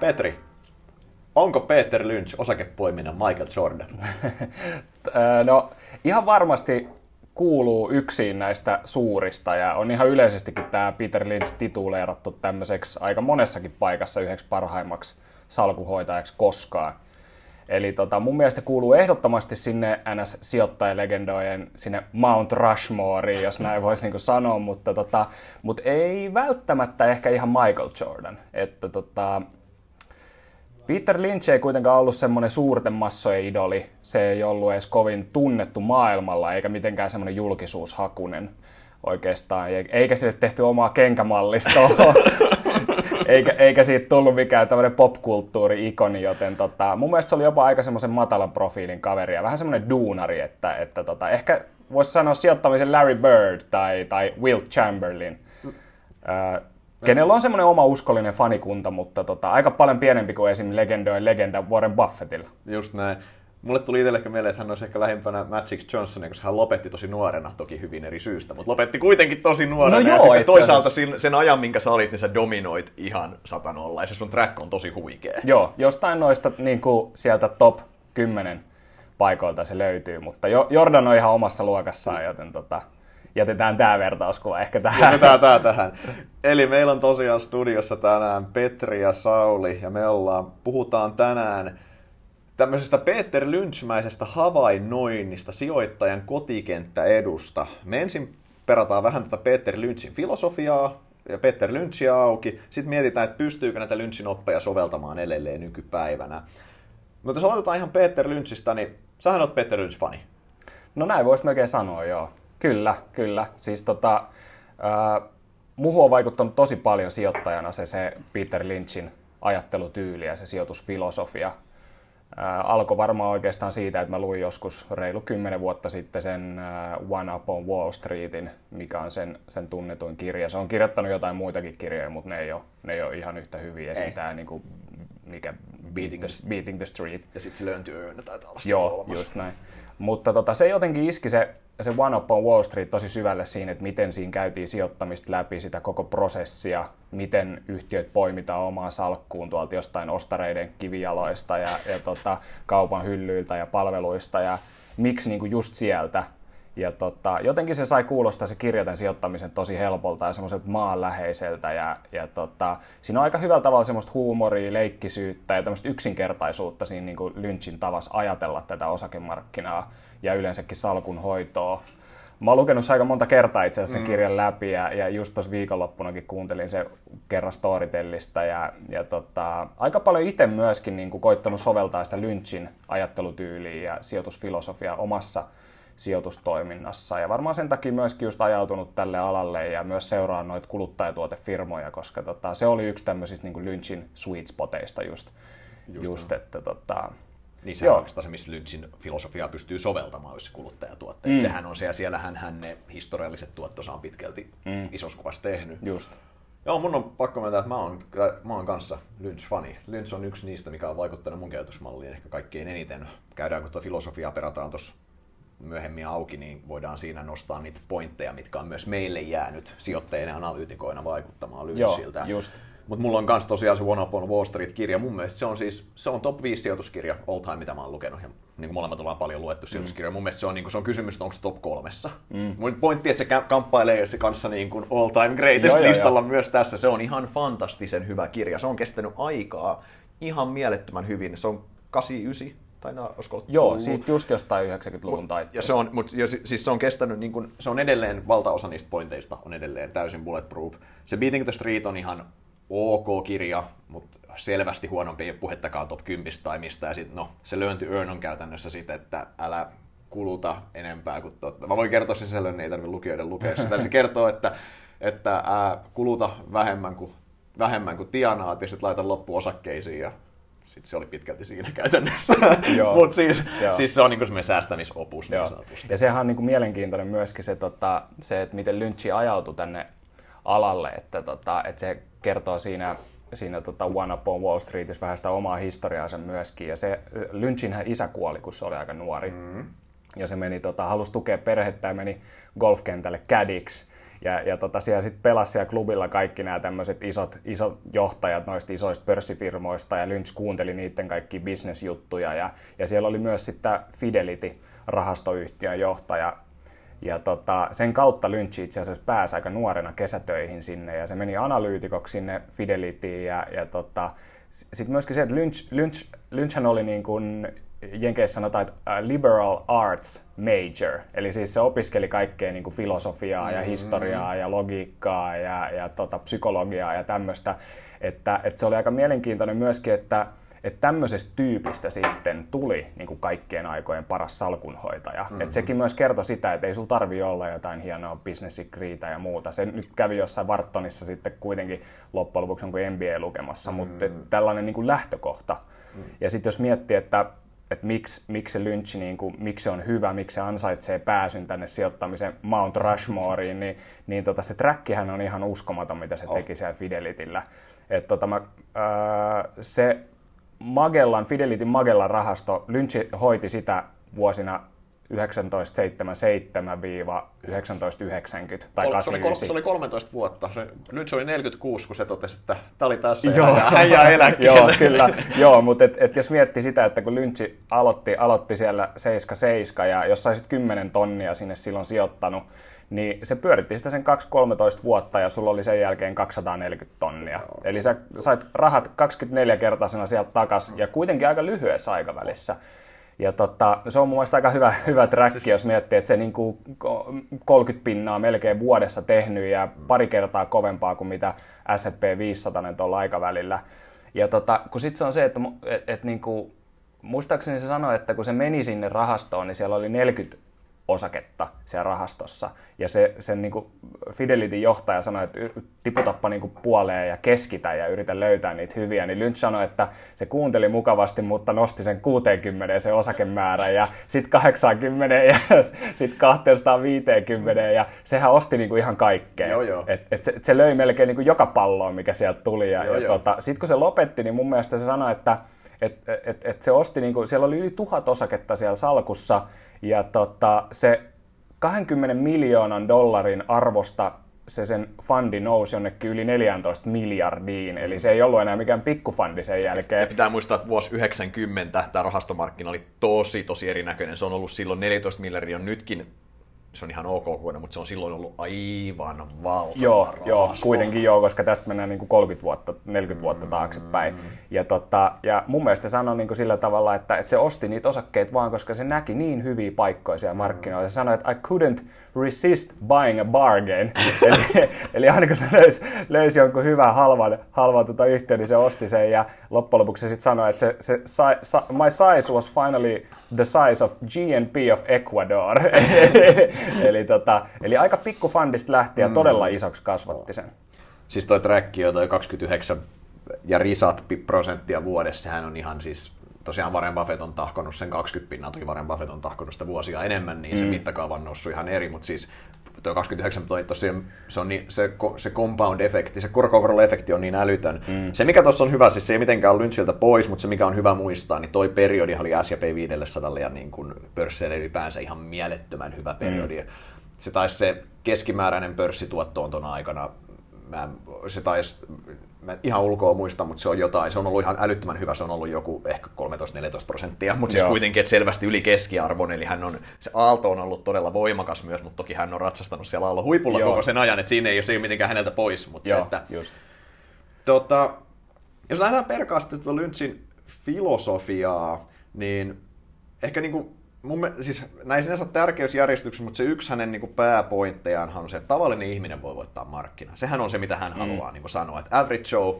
Petri, onko Peter Lynch osakepoiminen Michael Jordan? no ihan varmasti kuuluu yksin näistä suurista ja on ihan yleisestikin tämä Peter Lynch tituleerattu tämmöiseksi aika monessakin paikassa yhdeksi parhaimmaksi salkuhoitajaksi koskaan. Eli tota, mun mielestä kuuluu ehdottomasti sinne NS-sijoittajalegendojen, sinne Mount Rushmoreen, jos näin voisi niinku sanoa, mutta, tota, mutta ei välttämättä ehkä ihan Michael Jordan. Että tota, Peter Lynch ei kuitenkaan ollut semmoinen suurten massojen idoli. Se ei ollut edes kovin tunnettu maailmalla, eikä mitenkään semmoinen julkisuushakunen oikeastaan. Eikä sille tehty omaa kenkämallistoa, eikä, eikä siitä tullut mikään tämmöinen popkulttuuri-ikoni, joten tota, mun mielestä se oli jopa aika semmoisen matalan profiilin kaveri ja vähän semmoinen duunari, että, että tota, ehkä voisi sanoa sijoittamisen Larry Bird tai, tai Will Chamberlain. Mm. Kenellä on semmoinen oma uskollinen fanikunta, mutta tota, aika paljon pienempi kuin esim. legendojen legenda Warren Buffettilla. Just näin. Mulle tuli itsellekin mieleen, että hän olisi ehkä lähimpänä Magic Johnsonia, koska hän lopetti tosi nuorena, toki hyvin eri syystä, mutta lopetti kuitenkin tosi nuorena. No joo, ja sitten toisaalta sen, sen ajan, minkä sä olit, niin sä dominoit ihan satanolla, ja se sun track on tosi huikea. Joo, jostain noista niin kuin sieltä top 10 paikoilta se löytyy, mutta Jordan on ihan omassa luokassaan, joten tota, jätetään tämä vertauskuva ehkä tähän. Jätetään tämä tähän. Eli meillä on tosiaan studiossa tänään Petri ja Sauli, ja me ollaan, puhutaan tänään tämmöisestä Peter Lynchmäisestä havainnoinnista sijoittajan kotikenttäedusta. Me ensin perataan vähän tätä Peter Lynchin filosofiaa ja Peter Lynchia auki. Sitten mietitään, että pystyykö näitä Lynchin oppeja soveltamaan edelleen nykypäivänä. Mutta jos aloitetaan ihan Peter Lynchistä, niin sähän oot Peter Lynch-fani. No näin voisi melkein sanoa, joo. Kyllä, kyllä. Siis tota, äh, muhu on vaikuttanut tosi paljon sijoittajana se, se Peter Lynchin ajattelutyyli ja se sijoitusfilosofia alkoi varmaan oikeastaan siitä, että mä luin joskus reilu kymmenen vuotta sitten sen One Up on Wall Streetin, mikä on sen, sen tunnetuin kirja. Se on kirjoittanut jotain muitakin kirjoja, mutta ne ei ole, ne ei ole ihan yhtä hyviä. Ja tämä niin kuin, mikä Beating the, Beating the Street. Ja sitten se Learn to Earn olla Joo, just näin. Mutta tota, se jotenkin iski se, se One Up on Wall Street tosi syvälle siinä, että miten siinä käytiin sijoittamista läpi, sitä koko prosessia, miten yhtiöt poimitaan omaan salkkuun tuolta jostain ostareiden kivijaloista ja, ja tota, kaupan hyllyiltä ja palveluista ja miksi niin kuin just sieltä. Ja tota, jotenkin se sai kuulostaa se kirjoiten sijoittamisen tosi helpolta ja semmoiselta maanläheiseltä. Ja, ja tota, siinä on aika hyvällä tavalla semmoista huumoria, leikkisyyttä ja tämmöistä yksinkertaisuutta siinä niin kuin Lynchin tavassa ajatella tätä osakemarkkinaa ja yleensäkin salkun hoitoa. Mä oon lukenut aika monta kertaa itse asiassa mm. kirjan läpi ja, ja just tuossa viikonloppunakin kuuntelin se kerran Storytellista ja, ja tota, aika paljon itse myöskin niin kuin koittanut soveltaa sitä Lynchin ajattelutyyliä ja sijoitusfilosofiaa omassa sijoitustoiminnassa. Ja varmaan sen takia myöskin just ajautunut tälle alalle ja myös seuraa noita kuluttajatuotefirmoja, koska tota, se oli yksi tämmöisistä niin Lynchin sweet spoteista just, just, just että tota, niin se on se, missä Lynchin filosofiaa pystyy soveltamaan, jos se kuluttajatuotteet. Mm. Sehän on se, ja siellähän hän ne historialliset tuottonsa on pitkälti mm. isossa kuvassa tehnyt. Just. Joo, mun on pakko myöntää, että mä oon, mä oon kanssa Lynch-fani. Lynch on yksi niistä, mikä on vaikuttanut mun käytösmalliin ehkä kaikkein eniten. Käydään, kun tuo filosofiaa perataan tuossa myöhemmin auki, niin voidaan siinä nostaa niitä pointteja, mitkä on myös meille jäänyt sijoittajien ja analyytikoina vaikuttamaan. Joo, just. Mutta mulla on myös tosiaan se One Up on Wall Street-kirja. Mun mielestä se on siis se on top 5 sijoituskirja all time, mitä mä oon lukenut. Ja niin kuin molemmat ollaan paljon luettu mm. sijoituskirja. Mun mielestä se on, niin kuin, se on kysymys, että onko se top kolmessa. Mm. Mun pointti, että se kamppailee se kanssa niin kuin all time greatest joo, listalla joo, myös tässä. Se on ihan fantastisen hyvä kirja. Se on kestänyt aikaa ihan mielettömän hyvin. Se on 89 tai nää, olisiko Joo, tullut. siitä just jostain 90-luvun taitteesta. Ja se on, mut, ja siis se on kestänyt, niin kun, se on edelleen, valtaosa niistä pointeista on edelleen täysin bulletproof. Se Beating the Street on ihan ok kirja, mutta selvästi huonompi ei puhettakaan top 10 tai mistä. Ja sit, no, se Learn to Earn on käytännössä sitä, että älä kuluta enempää kuin totta. Mä voin kertoa sen sisällön, niin ei tarvitse lukijoiden lukea sitä. Se kertoo, että, että ää, kuluta vähemmän kuin, vähemmän kuin tienaat ja sitten laita loppu osakkeisiin ja sitten se oli pitkälti siinä käytännössä. Mutta siis, siis se on niin semmoinen säästämisopus niin sanotusti. Ja sehän on niin kuin mielenkiintoinen myöskin se, tota, se, että miten Lynchi ajautui tänne alalle, että, tota, että se kertoo siinä siinä tota One Up on Wall Streetissä vähän sitä omaa historiaansa myöskin. Ja se Lynchin isä kuoli, kun se oli aika nuori. Mm. Ja se meni, tota, halusi tukea perhettä ja meni golfkentälle kädiksi. Ja, ja tota, siellä sitten pelasi siellä klubilla kaikki nämä tämmöiset isot, isot johtajat noista isoista pörssifirmoista ja Lynch kuunteli niiden kaikki bisnesjuttuja ja, ja siellä oli myös sitten Fidelity rahastoyhtiön johtaja. Ja tota, sen kautta Lynch itse asiassa pääsi aika nuorena kesätöihin sinne ja se meni analyytikoksi sinne Fidelityin ja, ja tota, sitten myöskin se, että Lynch, Lynch, Lynchhän oli niin kuin Jenkeissä sanotaan, että liberal arts major, eli siis se opiskeli kaikkea niin kuin filosofiaa ja mm-hmm. historiaa ja logiikkaa ja, ja tota, psykologiaa ja tämmöistä, että, että se oli aika mielenkiintoinen myöskin, että, että tämmöisestä tyypistä sitten tuli niin kuin kaikkien aikojen paras salkunhoitaja. Mm-hmm. Että sekin myös kertoi sitä, että ei sulla tarvi olla jotain hienoa bisnesikriitä ja muuta. Se nyt kävi jossain Vartonissa sitten kuitenkin loppujen lopuksi onko NBA lukemassa, mm-hmm. mutta tällainen niin kuin lähtökohta. Mm-hmm. Ja sitten jos miettii, että että miksi, miksi se Lynch, niin kuin, miksi se on hyvä, miksi se ansaitsee pääsyn tänne sijoittamisen Mount Rushmoreen, niin, niin tota, se trackihän on ihan uskomaton, mitä se oh. teki siellä Fidelitillä. Et, tota, mä, ää, se Magellan, Fidelitin Magellan rahasto, Lynch hoiti sitä vuosina 1977-1990 tai se, oli, se oli 13 vuotta. Se, nyt se oli 46, kun se totesi, että tämä oli taas se Joo. hän jää eläkkeelle. Joo, kyllä. Joo, mutta et, et jos miettii sitä, että kun Lynch aloitti, aloitti siellä 77 ja jos saisit 10 tonnia sinne silloin sijoittanut, niin se pyöritti sitä sen 2-13 vuotta ja sulla oli sen jälkeen 240 tonnia. Joo. Eli sä sait rahat 24 kertaisena sieltä takas ja kuitenkin aika lyhyessä aikavälissä. Ja tota, se on mun mielestä aika hyvä, hyvä track, siis... jos miettii, että se niin kuin 30 pinnaa melkein vuodessa tehnyt ja pari kertaa kovempaa kuin mitä S&P 500 tuolla aikavälillä. Ja tota, kun sitten se on se, että et, et niin kuin, muistaakseni se sanoi, että kun se meni sinne rahastoon, niin siellä oli 40 osaketta siellä rahastossa. Ja se, sen niin Fidelityn johtaja sanoi, että tiputappa niin puoleen ja keskitä ja yritä löytää niitä hyviä. Niin Lynch sanoi, että se kuunteli mukavasti, mutta nosti sen 60 se osakemäärä ja sitten 80 ja sitten 250 ja sehän osti niin kuin ihan kaikkea. Joo, joo. Et, et se, se, löi melkein niin kuin joka palloon, mikä sieltä tuli. Ja, ja tota, sitten kun se lopetti, niin mun mielestä se sanoi, että et, et, et se osti, niin kuin, siellä oli yli tuhat osaketta siellä salkussa, ja tota, se 20 miljoonan dollarin arvosta se sen fundi nousi jonnekin yli 14 miljardiin, eli se ei ollut enää mikään pikkufundi sen jälkeen. Ja pitää muistaa, että vuosi 90 tämä rahastomarkkina oli tosi, tosi erinäköinen. Se on ollut silloin 14 miljardia, nytkin se on ihan ok kuitenkin, mutta se on silloin ollut aivan valtava Joo, rahasto. joo kuitenkin joo, koska tästä mennään niin kuin 30 vuotta, 40 vuotta mm. taaksepäin. Ja, tota, ja mun mielestä se sanoi niin kuin sillä tavalla, että, että se osti niitä osakkeita vaan, koska se näki niin hyviä paikkoja siellä markkinoilla. Se sanoi, että I couldn't resist buying a bargain. eli, eli aina kun se löysi, löysi jonkun hyvän halvan, halvan tuota yhtiön, niin se osti sen ja loppujen lopuksi se sitten sanoi, että se, se, se, my size was finally the size of GNP of Ecuador. eli, tota, eli aika pikku fundista lähti ja mm. todella isoksi kasvatti sen. Siis toi track toi 29 ja risat prosenttia vuodessa, sehän on ihan siis tosiaan Warren Buffett on tahkonut sen 20 pinnaa, toki Warren Buffett on tahkonut sitä vuosia enemmän, niin mm. se mittakaava on noussut ihan eri, mutta siis tuo 29 toi tosiaan, se, on niin, se, se compound-efekti, se korkokorko-efekti on niin älytön. Mm. Se mikä tuossa on hyvä, siis se ei mitenkään ole Lynchiltä pois, mutta se mikä on hyvä muistaa, niin toi periodi oli S&P 500 ja niin kuin pörsseille ylipäänsä ihan mielettömän hyvä periodi. Mm. Se taisi se keskimääräinen pörssituotto on tuona aikana mä, se taisi, mä ihan ulkoa muista, mutta se on jotain, se on ollut ihan älyttömän hyvä, se on ollut joku ehkä 13-14 prosenttia, mutta siis kuitenkin, että selvästi yli keskiarvon, eli hän on, se aalto on ollut todella voimakas myös, mutta toki hän on ratsastanut siellä aallon huipulla Joo. koko sen ajan, että siinä ei ole, se ei ole mitenkään häneltä pois, mutta Joo, se, että, just. Tota, jos lähdetään perkaa sitten Lynchin filosofiaa, niin ehkä niin kuin mun, siis näin sinänsä tärkeysjärjestyksessä, mutta se yksi hänen niin kuin pääpointtejaan on se, että tavallinen ihminen voi voittaa markkina. Sehän on se, mitä hän mm. haluaa niin kuin sanoa, että average show,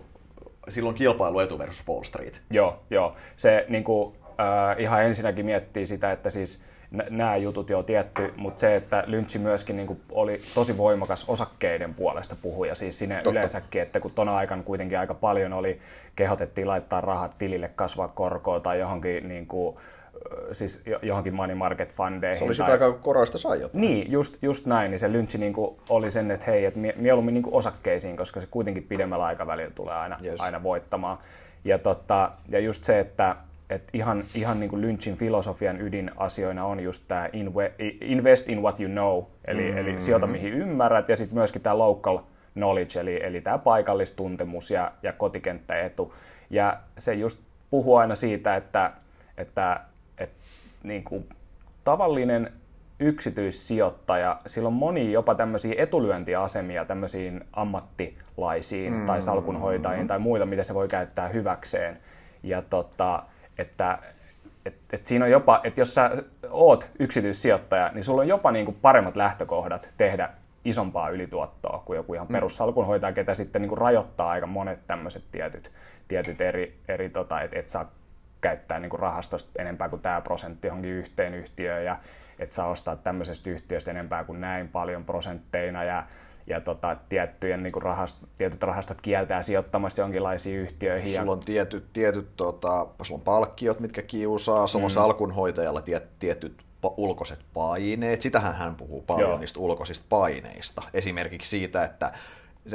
silloin kilpailuetu versus Wall Street. Joo, joo. Se niin kuin, äh, ihan ensinnäkin miettii sitä, että siis nämä jutut jo tietty, mutta se, että Lynch myöskin niin kuin oli tosi voimakas osakkeiden puolesta puhuja, siis sinne Totta. yleensäkin, että kun tuona aikana kuitenkin aika paljon oli, kehotettiin laittaa rahat tilille kasvaa korkoa tai johonkin niin kuin, siis johonkin money market fundeihin. Se oli sitä tai... aika koroista sai jotain. Niin, just, just näin. Niin se lynchi niin oli sen, että hei, että mieluummin niin osakkeisiin, koska se kuitenkin pidemmällä aikavälillä tulee aina, yes. aina voittamaan. Ja, tota, ja just se, että et ihan, ihan niin kuin Lynchin filosofian ydinasioina on just tämä invest in what you know, eli, mm. eli sijoita mihin ymmärrät, ja sitten myöskin tämä local knowledge, eli, eli tämä paikallistuntemus ja, ja kotikenttäetu. Ja se just puhuu aina siitä, että, että niin kuin tavallinen yksityissijoittaja, sillä on moni jopa tämmöisiä etulyöntiasemia tämmöisiin ammattilaisiin mm. tai salkunhoitajiin tai muita, mitä se voi käyttää hyväkseen. Ja tota, että et, et siinä on jopa, että jos sä oot yksityissijoittaja, niin sulla on jopa niin kuin paremmat lähtökohdat tehdä isompaa ylituottoa kuin joku ihan mm. perussalkunhoitaja, ketä sitten niin kuin rajoittaa aika monet tämmöiset tietyt, tietyt eri, eri tota, että et saa käyttää niin kuin rahastosta enempää kuin tämä prosentti johonkin yhteen yhtiöön ja et saa ostaa tämmöisestä yhtiöstä enempää kuin näin paljon prosentteina ja ja tota, tiettyjen, niin rahast, tietyt rahastot kieltää sijoittamasta jonkinlaisiin yhtiöihin. Sulla on tietyt, tietyt tota, sulla on palkkiot, mitkä kiusaa, sulla on mm. salkunhoitajalla tiet, tietyt ulkoiset paineet. Sitähän hän puhuu paljon Joo. niistä ulkoisista paineista. Esimerkiksi siitä, että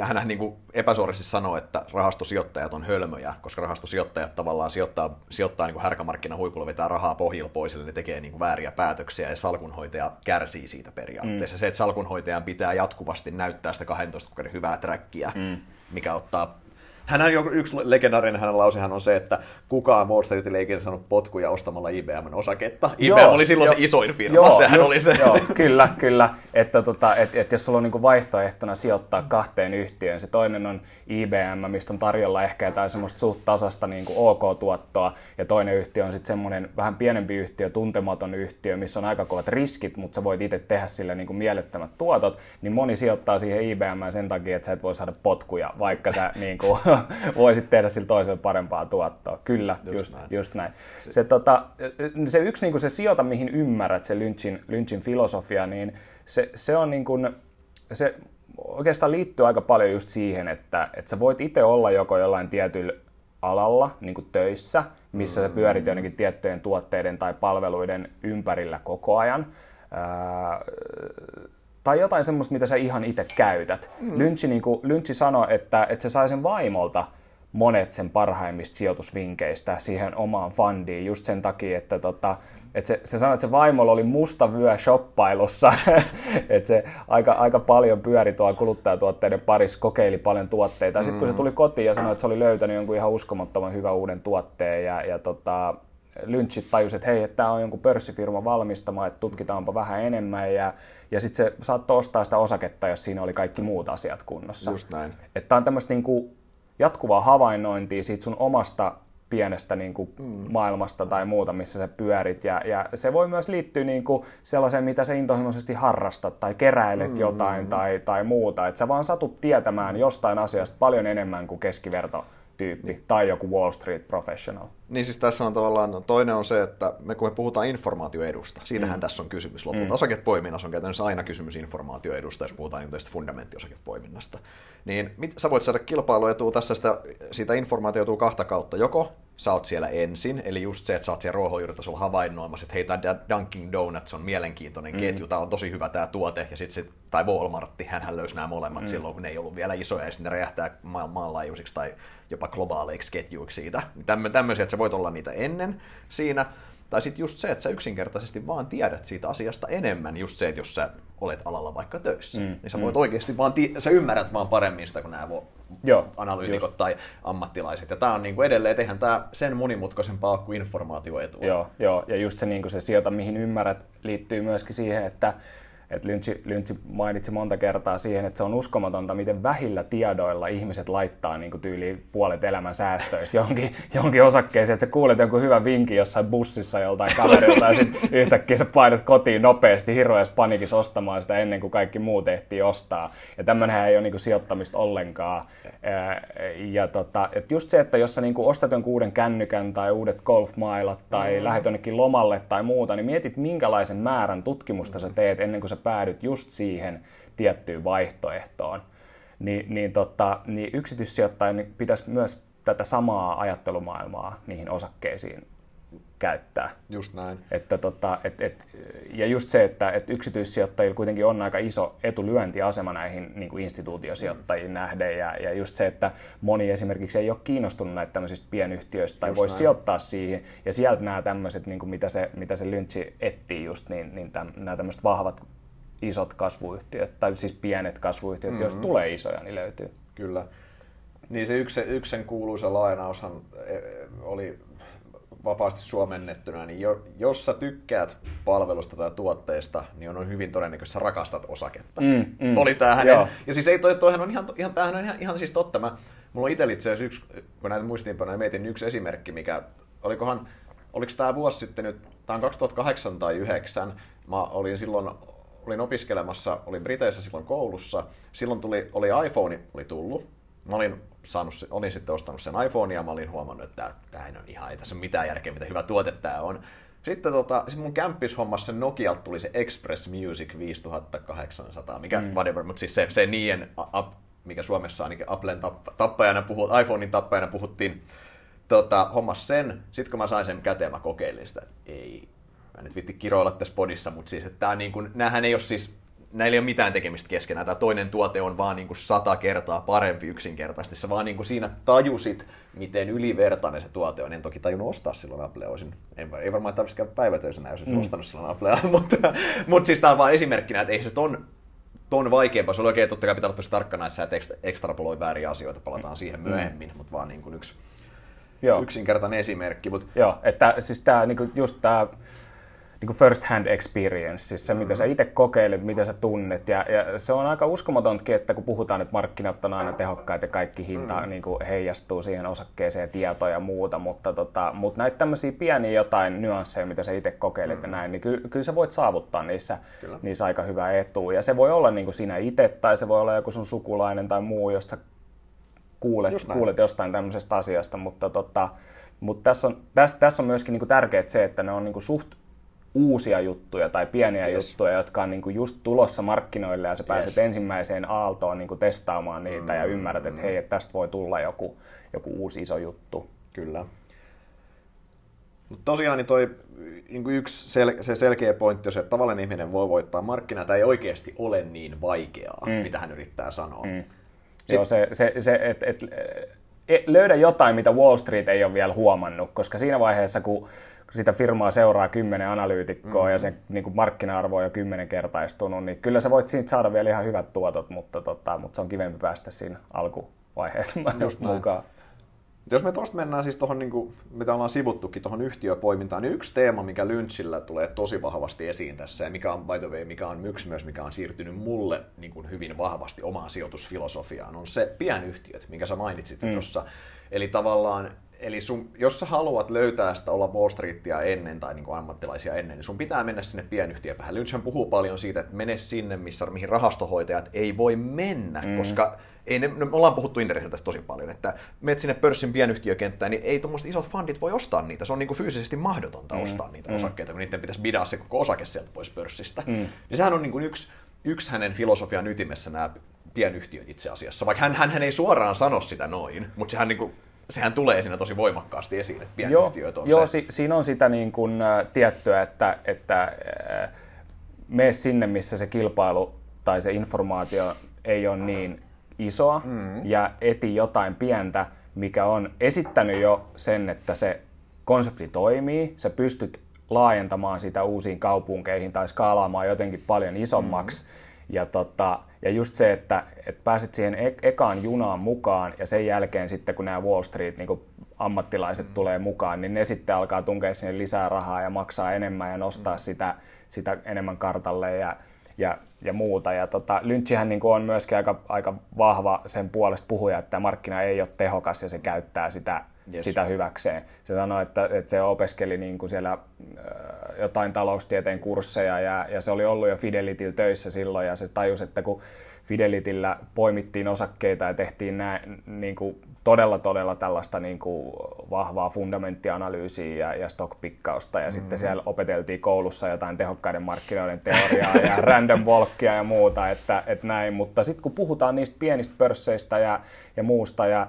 hän niin kuin epäsuorasti sanoo, että rahastosijoittajat on hölmöjä, koska rahastosijoittajat tavallaan sijoittaa, sijoittaa niin härkämarkkinan huipulla, vetää rahaa pohjilla pois, eli ne tekee niin kuin vääriä päätöksiä, ja salkunhoitaja kärsii siitä periaatteessa. Mm. Se, että salkunhoitajan pitää jatkuvasti näyttää sitä 12 kuukauden hyvää trackia, mm. mikä ottaa hän on yksi legendaarinen hänen lausehan on se, että kukaan Wall Streetin ei ikinä saanut potkuja ostamalla IBM osaketta. IBM joo, oli silloin jo, se isoin firma, joo, sehän just, oli se. Joo, kyllä, kyllä. Että tota, et, et jos sulla on niinku vaihtoehtona sijoittaa kahteen yhtiöön, se toinen on IBM, mistä on tarjolla ehkä jotain semmoista suht tasasta niin kuin OK-tuottoa, ja toinen yhtiö on sitten semmoinen vähän pienempi yhtiö, tuntematon yhtiö, missä on aika kovat riskit, mutta sä voit itse tehdä sille niin kuin mielettömät tuotot, niin moni sijoittaa siihen IBM sen takia, että sä et voi saada potkuja, vaikka sä niin kuin, voisit tehdä sillä toisella parempaa tuottoa. Kyllä, just, just näin. Just näin. Se, tota, se yksi niin kuin se sijoita, mihin ymmärrät se Lynchin, Lynchin filosofia, niin se, se on niin kuin, se oikeastaan liittyy aika paljon just siihen, että, että sä voit itse olla joko jollain tietyllä alalla niin kuin töissä, missä sä pyörit jonnekin tiettyjen tuotteiden tai palveluiden ympärillä koko ajan, ää, tai jotain semmoista, mitä sä ihan itse käytät. Mm. Lynchi, niin kuin, Lynchi sanoi, että, että se sai sen vaimolta monet sen parhaimmista sijoitusvinkkeistä siihen omaan fundiin just sen takia, että tota, et se, se sanoi, että se vaimolla oli musta vyö shoppailussa, että se aika, aika paljon pyöri tuolla kuluttajatuotteiden parissa, kokeili paljon tuotteita. Sitten kun se mm. tuli kotiin ja sanoi, että se oli löytänyt jonkun ihan uskomattoman hyvän uuden tuotteen ja, ja tota, Lynchit tajusi, että hei, että tämä on jonkun pörssifirma valmistama, että tutkitaanpa vähän enemmän ja, ja sitten se saattoi ostaa sitä osaketta, jos siinä oli kaikki muut asiat kunnossa. Just näin. Että on tämmöistä niinku jatkuvaa havainnointia siitä sun omasta pienestä niin kuin mm. maailmasta tai muuta, missä sä pyörit. Ja, ja se voi myös liittyä niin kuin sellaiseen, mitä sä intohimoisesti harrastat tai keräilet mm. jotain tai, tai muuta. Että sä vaan satut tietämään jostain asiasta paljon enemmän kuin keskiverto tyyppi niin. tai joku Wall Street professional. Niin siis tässä on tavallaan, no toinen on se, että me kun me puhutaan informaatioedusta, siitähän mm. tässä on kysymys lopulta. Mm. Osakepoiminnassa on käytännössä aina kysymys informaatioedusta, jos puhutaan niin tästä fundamenttiosakkepoiminnasta. Niin mit, sä voit saada kilpailuetua tässä, sitä, siitä informaatioitua kahta kautta. Joko sä oot siellä ensin, eli just se, että sä oot siellä ruohonjuuritasolla havainnoimassa, että hei, tämä Dunkin Donuts on mielenkiintoinen mm. ketju, tämä on tosi hyvä tämä tuote, ja sitten tai Walmartti, hän löysi nämä molemmat mm. silloin, kun ne ei ollut vielä isoja, ja sitten ne räjähtää ma- maanlaajuisiksi tai jopa globaaleiksi ketjuiksi siitä. Tämmöisiä, että sä voit olla niitä ennen siinä, tai sitten just se, että sä yksinkertaisesti vaan tiedät siitä asiasta enemmän, just se, että jos sä olet alalla vaikka töissä, mm, niin sä voit mm. oikeasti vaan, ti- sä ymmärrät vaan paremmin sitä kuin nämä Joo, analyytikot just. tai ammattilaiset. Ja tämä on niin kuin edelleen, eihän tämä sen monimutkaisempaa kuin informaatioetu. Joo, joo, ja just se, niin kuin se sieltä, mihin ymmärrät, liittyy myöskin siihen, että että Lynch, Lynch mainitsi monta kertaa siihen, että se on uskomatonta, miten vähillä tiedoilla ihmiset laittaa niin tyyliin puolet elämän säästöistä johonkin, johonkin osakkeeseen, että sä kuulet jonkun hyvän vinkin jossain bussissa joltain kaverilta ja sitten yhtäkkiä sä painat kotiin nopeasti hirveässä panikissa ostamaan sitä ennen kuin kaikki muu tehtiin ostaa. Ja tämmöinenhän ei ole niin sijoittamista ollenkaan. Ja tota, että just se, että jos sä niin ostat jonkun uuden kännykän tai uudet golfmailat tai mm. lähdet jonnekin lomalle tai muuta, niin mietit minkälaisen määrän tutkimusta sä teet ennen kuin sä päädyt just siihen tiettyyn vaihtoehtoon, niin, niin, tota, niin yksityissijoittajan pitäisi myös tätä samaa ajattelumaailmaa niihin osakkeisiin käyttää. Just näin. Että tota, et, et, ja just se, että et yksityissijoittajilla kuitenkin on aika iso etulyöntiasema näihin niin kuin instituutiosijoittajiin mm. nähden, ja, ja just se, että moni esimerkiksi ei ole kiinnostunut näitä tämmöisistä pienyhtiöistä tai voisi sijoittaa siihen, ja sieltä nämä tämmöiset, niin kuin mitä, se, mitä se Lynchi etsii just, niin, niin täm, nämä tämmöiset vahvat isot kasvuyhtiöt, tai siis pienet kasvuyhtiöt, mm-hmm. jos tulee isoja, niin löytyy. Kyllä. Niin se yksi, yksi sen kuuluisa lainaushan e, oli vapaasti suomennettuna, niin jo, jos sä tykkäät palvelusta tai tuotteesta, niin on hyvin todennäköistä, että sä rakastat osaketta. Mm, mm, Oli tää hänen. Joo. Ja siis ei toi, toihan on ihan, ihan, tämähän on ihan, ihan siis totta. Mä, mulla on itsellä itse asiassa yksi, kun näitä muistiinpanoja mietin, niin yksi esimerkki, mikä, olikohan, oliko tämä vuosi sitten nyt, tämä on 2008 tai 2009, mä olin silloin olin opiskelemassa, olin Briteissä silloin koulussa, silloin tuli, oli iPhone oli tullut, mä olin, saanut, olin sitten ostanut sen iPhone ja mä olin huomannut, että tämä ei ole ihan, ei tässä ole mitään järkeä, mitä hyvä tuote tämä on. Sitten tota, siis mun kämppishommassa Nokialta tuli se Express Music 5800, mikä mm. whatever, mutta siis se, se niiden, mikä Suomessa ainakin Applen tappajana puhut, iPhonein tappajana puhuttiin, tota, hommas sen. Sitten kun mä sain sen käteen, mä kokeilin sitä, että ei, mä nyt vitti kiroilla tässä podissa, mutta siis, että tää niin kuin, näähän ei ole siis näillä ei ole mitään tekemistä keskenään. Tämä toinen tuote on vaan niin kuin sata kertaa parempi yksinkertaisesti. Sä vaan niin kuin siinä tajusit, miten ylivertainen se tuote on. En toki tajunnut ostaa silloin Applea. Olisin, en, ei varmaan tarvitsisi käydä päivätöisenä, jos olisin mm. ostanut silloin Applea. mutta, mutta siis tämä on vaan esimerkkinä, että ei se ton, ton vaikeampaa. Se oli oikein totta kai pitää olla tosi tarkkana, että sä et ekstrapoloi vääriä asioita. Palataan siihen mm. myöhemmin, mm. mutta vaan niin kuin yksi Joo. yksinkertainen esimerkki. Mutta... Joo, että siis tämä, niin just tämä niin first hand experience, siis se mm-hmm. mitä sä itse kokeilet, mitä sä tunnet. Ja, ja se on aika uskomatontakin, että kun puhutaan, että markkinat on aina tehokkaita ja kaikki hinta mm-hmm. niin kuin heijastuu siihen osakkeeseen, tietoja ja muuta, mutta, tota, mutta näitä tämmöisiä pieniä jotain nyansseja, mitä sä itse kokeilet mm-hmm. ja näin, niin ky, kyllä sä voit saavuttaa niissä, niissä aika hyvää etua. Ja se voi olla niin kuin sinä itse tai se voi olla joku sun sukulainen tai muu, josta kuulet, kuulet jostain tämmöisestä asiasta, mutta tota, mutta tässä on, tässä, tässä on myöskin niin tärkeää se, että ne on niin suht uusia juttuja tai pieniä yes. juttuja, jotka on niinku just tulossa markkinoille ja sä pääset yes. ensimmäiseen aaltoon niinku testaamaan niitä mm, ja ymmärrät, että hei, että tästä voi tulla joku, joku uusi iso juttu. Kyllä. Mut tosiaan niin toi niin kuin yksi sel- se selkeä pointti on se, että tavallinen ihminen voi voittaa markkinaa, tai ei oikeasti ole niin vaikeaa, mm. mitä hän yrittää sanoa. Mm. Sit... Joo, se, se, se et, et, et, löydä jotain, mitä Wall Street ei ole vielä huomannut, koska siinä vaiheessa, kun sitä firmaa seuraa kymmenen analyytikkoa mm-hmm. ja sen niin kuin markkina-arvo on jo kymmenen kertaistunut, niin kyllä sä voit siitä saada vielä ihan hyvät tuotot, mutta, tota, mutta se on kivempi päästä siinä alkuvaiheessa Just mukaan. Jos me tuosta mennään siis tuohon, niin kuin, mitä ollaan sivuttukin, tuohon yhtiöpoimintaan, niin yksi teema, mikä Lynchillä tulee tosi vahvasti esiin tässä, ja mikä on, by the way, mikä on yksi myös, mikä on siirtynyt mulle niin kuin hyvin vahvasti omaan sijoitusfilosofiaan, on se pienyhtiöt, minkä sä mainitsit mm. tuossa. Eli tavallaan Eli sun, jos sä haluat löytää sitä olla Wall Streetia ennen tai niin kuin ammattilaisia ennen, niin sun pitää mennä sinne pienyhtiöpäähän. Lynchhän puhuu paljon siitä, että mene sinne, missä, mihin rahastohoitajat ei voi mennä, mm. koska ei ne, me ollaan puhuttu internetissä tästä tosi paljon, että menet sinne pörssin pienyhtiökenttään, niin ei tuommoiset isot fundit voi ostaa niitä. Se on niin kuin fyysisesti mahdotonta mm. ostaa niitä mm. osakkeita, kun niiden pitäisi bidaa se koko osake sieltä pois pörssistä. Mm. Niin sehän on niin kuin yksi, yksi hänen filosofian ytimessä nämä pienyhtiöt itse asiassa. Vaikka hän, hän, hän ei suoraan sano sitä noin, mutta sehän niin kuin sehän tulee siinä tosi voimakkaasti esiin, että pienyhtiöt on joo, se. Si- siinä on sitä niin kuin, ä, tiettyä, että, että ä, mene sinne, missä se kilpailu tai se informaatio ei ole niin isoa mm. ja eti jotain pientä, mikä on esittänyt jo sen, että se konsepti toimii, sä pystyt laajentamaan sitä uusiin kaupunkeihin tai skaalaamaan jotenkin paljon isommaksi. Mm. Ja, tota, ja just se, että, että pääset siihen e- ekaan junaan mukaan ja sen jälkeen sitten kun nämä Wall Street niin ammattilaiset mm. tulee mukaan, niin ne sitten alkaa tunkea sinne lisää rahaa ja maksaa enemmän ja nostaa mm. sitä, sitä enemmän kartalle ja, ja, ja muuta. Ja tota, Lynchihän niin on myöskin aika, aika vahva sen puolesta puhuja, että markkina ei ole tehokas ja se käyttää sitä yes. sitä hyväkseen. Se sanoi, että, että se opiskeli niin kuin siellä jotain taloustieteen kursseja ja, ja se oli ollut jo Fidelityllä töissä silloin ja se tajusi, että kun Fidelitillä poimittiin osakkeita ja tehtiin nää, niin kuin todella todella tällaista niin kuin vahvaa fundamenttianalyysiä ja, ja stockpikkausta ja mm-hmm. sitten siellä opeteltiin koulussa jotain tehokkaiden markkinoiden teoriaa ja random walkia ja muuta, että, että näin, mutta sitten kun puhutaan niistä pienistä pörsseistä ja, ja muusta ja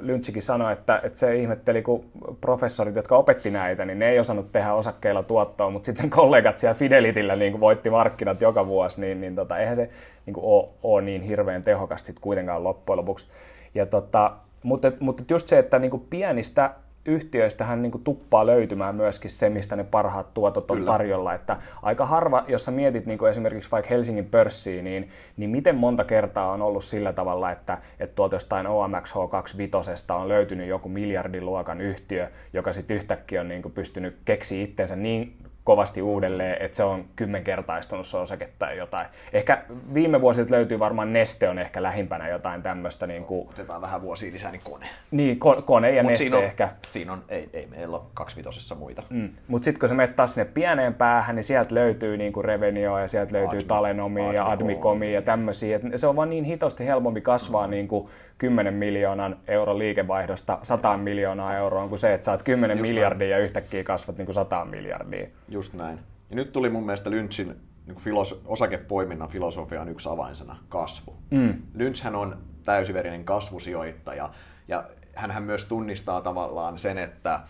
Lynchikin sanoi, että, että se ihmetteli, kun professorit, jotka opetti näitä, niin ne ei osannut tehdä osakkeilla tuottoa, mutta sitten sen kollegat siellä Fidelitillä niin voitti markkinat joka vuosi, niin, niin tota, eihän se niin ole, ole niin hirveän tehokasta sit kuitenkaan loppujen lopuksi. Ja tota, mutta, mutta just se, että niin kuin pienistä yhtiöistähän niin kuin tuppaa löytymään myöskin se, mistä ne parhaat tuotot on Kyllä. tarjolla. Että aika harva, jos sä mietit niin kuin esimerkiksi vaikka Helsingin pörssiä, niin, niin miten monta kertaa on ollut sillä tavalla, että, että tuolta jostain OMX H25 on löytynyt joku miljardiluokan yhtiö, joka sitten yhtäkkiä on niin kuin pystynyt keksiä itsensä niin kovasti uudelleen, että se on kymmenkertaistunut se osake tai jotain. Ehkä viime vuosilta löytyy varmaan Neste on ehkä lähimpänä jotain tämmöistä. Niin kuin... Otetaan vähän vuosia lisää, niin kone. Niin, ko- kone ja Mut Neste siinä on, ehkä. Siinä on, ei, ei meillä ole kaksivitosessa muita. Mm. Mutta sitten kun sä menet taas sinne pieneen päähän, niin sieltä löytyy niin kuin Revenio ja sieltä löytyy Admi, Talenomia ja Admicomia ja tämmöisiä. se on vaan niin hitosti helpompi kasvaa mm. niin kuin 10 miljoonan euron liikevaihdosta 100 miljoonaa euroa kuin se, että saat 10 Just miljardia näin. ja yhtäkkiä kasvat niin kuin 100 miljardia. Just näin. Ja nyt tuli mun mielestä Lynchin niin filos- osakepoiminnan filosofian yksi avainsana, kasvu. Mm. Lynchhän on täysiverinen kasvusijoittaja ja hän myös tunnistaa tavallaan sen, että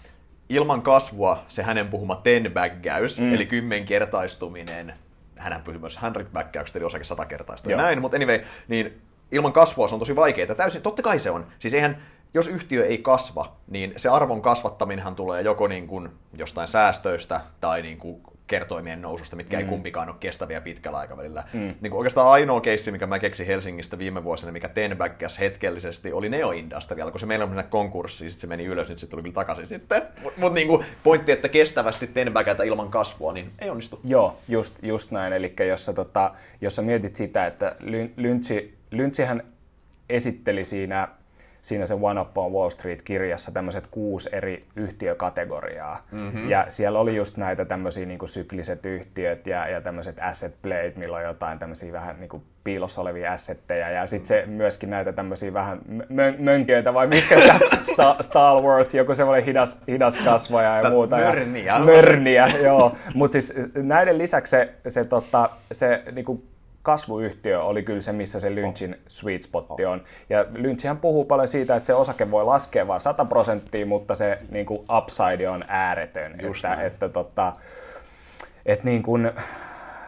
ilman kasvua se hänen puhuma ten-bägäys, mm. eli kymmenkertaistuminen, hän puhui myös hundred-bägäyksestä, eli osake satakertaistui ja näin, mutta anyway, niin ilman kasvua se on tosi vaikeaa. Täysin, totta kai se on. Siis eihän, jos yhtiö ei kasva, niin se arvon kasvattaminenhan tulee joko niin kuin jostain säästöistä tai niin kuin kertoimien noususta, mitkä mm. ei kumpikaan ole kestäviä pitkällä aikavälillä. Mm. Niin kuin oikeastaan ainoa keissi, mikä mä keksin Helsingistä viime vuosina, mikä tenbäkkäs hetkellisesti, oli Neo Industrial, kun se meillä on konkurssiin, sitten se meni ylös, nyt se tuli kyllä takaisin sitten. Mutta mut niin pointti, että kestävästi tenbäkätä ilman kasvua, niin ei onnistu. Joo, just, just näin. Eli jos sä, tota, jos sä mietit sitä, että Lyntsi Lynchihän esitteli siinä, siinä se One Up on Wall Street-kirjassa tämmöiset kuusi eri yhtiökategoriaa. Mm-hmm. Ja siellä oli just näitä tämmöisiä niin sykliset yhtiöt ja, ja tämmöiset asset playt, millä on jotain tämmöisiä vähän niin kuin piilossa olevia assetteja. Ja sitten se myöskin näitä tämmöisiä vähän mön- mönköitä, vai mitkä Star, Stalworth, joku semmoinen hidas, hidas kasvaja ja muuta. Mörniä. mörniä, joo. Mutta siis näiden lisäksi se, se, tota, se niinku kasvuyhtiö oli kyllä se, missä se Lynchin sweet spotti on. Ja Lynchihän puhuu paljon siitä, että se osake voi laskea vain 100 prosenttia, mutta se niin kuin upside on ääretön. Just että, että, tota, että niin kuin,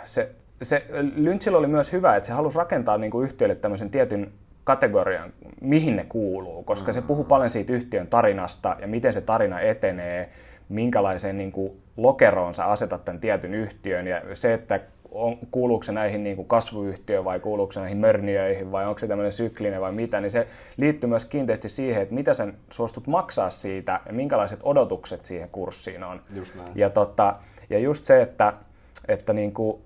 se, se, Lynchillä oli myös hyvä, että se halusi rakentaa niin kuin yhtiölle tämmöisen tietyn kategorian, mihin ne kuuluu, koska mm. se puhuu paljon siitä yhtiön tarinasta ja miten se tarina etenee, minkälaiseen niin kuin lokeroon sä asetat tämän tietyn yhtiön ja se, että on, kuuluuko se näihin niin kuin kasvuyhtiöihin vai kuuluuko se näihin mörniöihin vai onko se tämmöinen syklinen vai mitä, niin se liittyy myös kiinteästi siihen, että mitä sen suostut maksaa siitä ja minkälaiset odotukset siihen kurssiin on. Just näin. Ja, tota, ja just se, että, että niin kuin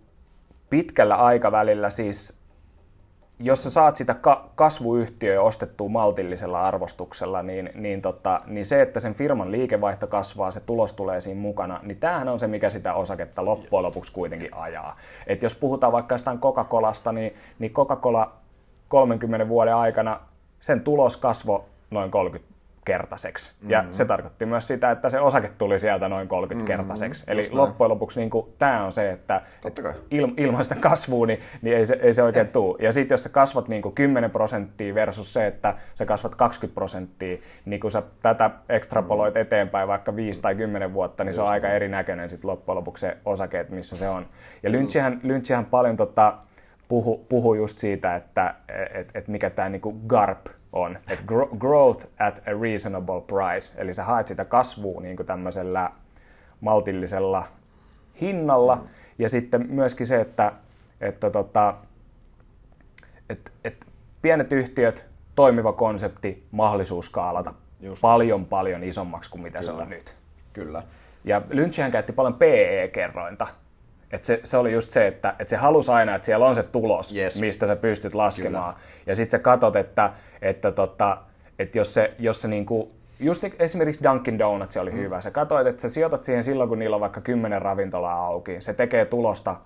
pitkällä aikavälillä siis jos sä saat sitä ka- kasvuyhtiöä ostettua maltillisella arvostuksella, niin, niin, tota, niin se, että sen firman liikevaihto kasvaa, se tulos tulee siinä mukana, niin tämähän on se, mikä sitä osaketta loppujen lopuksi kuitenkin ajaa. Et jos puhutaan vaikka jostain Coca-Colasta, niin, niin Coca-Cola 30 vuoden aikana sen tulos kasvoi noin 30 kertaiseksi. Mm-hmm. Ja se tarkoitti myös sitä, että se osake tuli sieltä noin 30-kertaiseksi. Mm-hmm. Eli Just loppujen lopuksi niin tämä on se, että il, ilman sitä kasvua niin, niin ei, se, ei se oikein tule. Ja sitten jos sä kasvat niin kuin 10 prosenttia versus se, että sä kasvat 20 prosenttia, niin kun sä tätä ekstrapoloit mm-hmm. eteenpäin vaikka 5 tai 10 vuotta, niin Just se on aika erinäköinen sitten loppujen lopuksi se osake, että missä se on. Ja Lynchihän, Lynchihän paljon tota, puhu, puhu just siitä, että et, et mikä tämä niinku GARP on, että growth at a reasonable price, eli sä haet sitä kasvua niin kuin tämmöisellä maltillisella hinnalla, mm. ja sitten myöskin se, että, että tota, et, et pienet yhtiöt, toimiva konsepti, mahdollisuus skaalata Just. paljon paljon isommaksi kuin mitä Kyllä. se on nyt. Kyllä. Ja Lynchihän käytti paljon PE-kerrointa, et se, se oli just se, että, että se halusi aina, että siellä on se tulos, yes. mistä sä pystyt laskemaan. Kyllä. Ja sitten sä katot, että, että, tota, että jos se, jos se niinku, just esimerkiksi Dunkin Donuts oli mm. hyvä. Sä katsoit, että sä sijoitat siihen silloin, kun niillä on vaikka kymmenen ravintolaa auki. Se tekee tulosta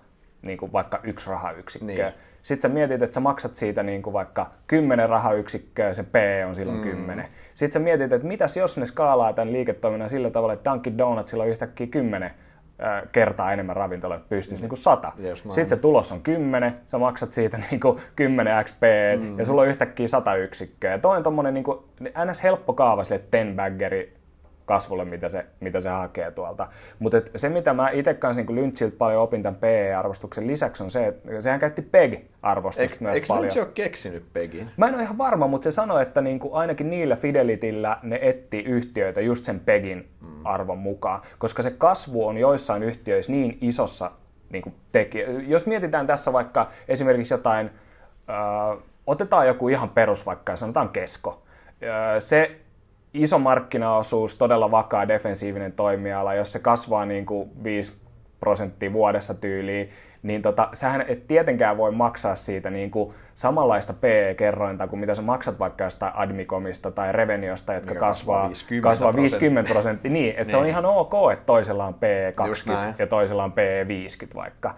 niin kuin vaikka yksi rahayksikköä. Niin. Sitten sä mietit, että sä maksat siitä niin kuin vaikka 10 rahayksikköä, se P on silloin mm. 10. Sitten sä mietit, että mitäs jos ne skaalaa tämän liiketoiminnan sillä tavalla, että Dunkin Donutsilla on yhtäkkiä 10 kertaa enemmän ravintoloita pystyisi, mm. niin kuin 100. Yes, Sitten se tulos on 10, sä maksat siitä niin kuin 10 XP mm. ja sulla on yhtäkkiä 100 yksikköä. Ja toi on tommonen niin kuin, ns. helppo kaava sille ten baggeri kasvulle, mitä se, mitä se hakee tuolta. Mutta se, mitä mä itse kanssa niin Lynchiltä paljon opin tämän PE-arvostuksen lisäksi, on se, että sehän käytti PEG-arvostusta myös eikö paljon. Eikö ole keksinyt PEGin? Mä en ole ihan varma, mutta se sanoi, että niin kuin ainakin niillä Fidelitillä ne etti yhtiöitä just sen PEGin mm. arvon mukaan, koska se kasvu on joissain yhtiöissä niin isossa niin kuin tekijä. Jos mietitään tässä vaikka esimerkiksi jotain, äh, otetaan joku ihan perus vaikka, sanotaan kesko. Äh, se iso markkinaosuus, todella vakaa defensiivinen toimiala, jos se kasvaa niin kuin 5 prosenttia vuodessa tyyliin, niin tota, sähän et tietenkään voi maksaa siitä niin kuin samanlaista PE-kerrointa kuin mitä sä maksat vaikka jostain Admicomista tai Reveniosta, jotka kasvaa, 50 kasvaa 50 prosenttia. Niin, että niin. se on niin. ihan ok, että toisella on PE 20 ja toisella on PE 50 vaikka.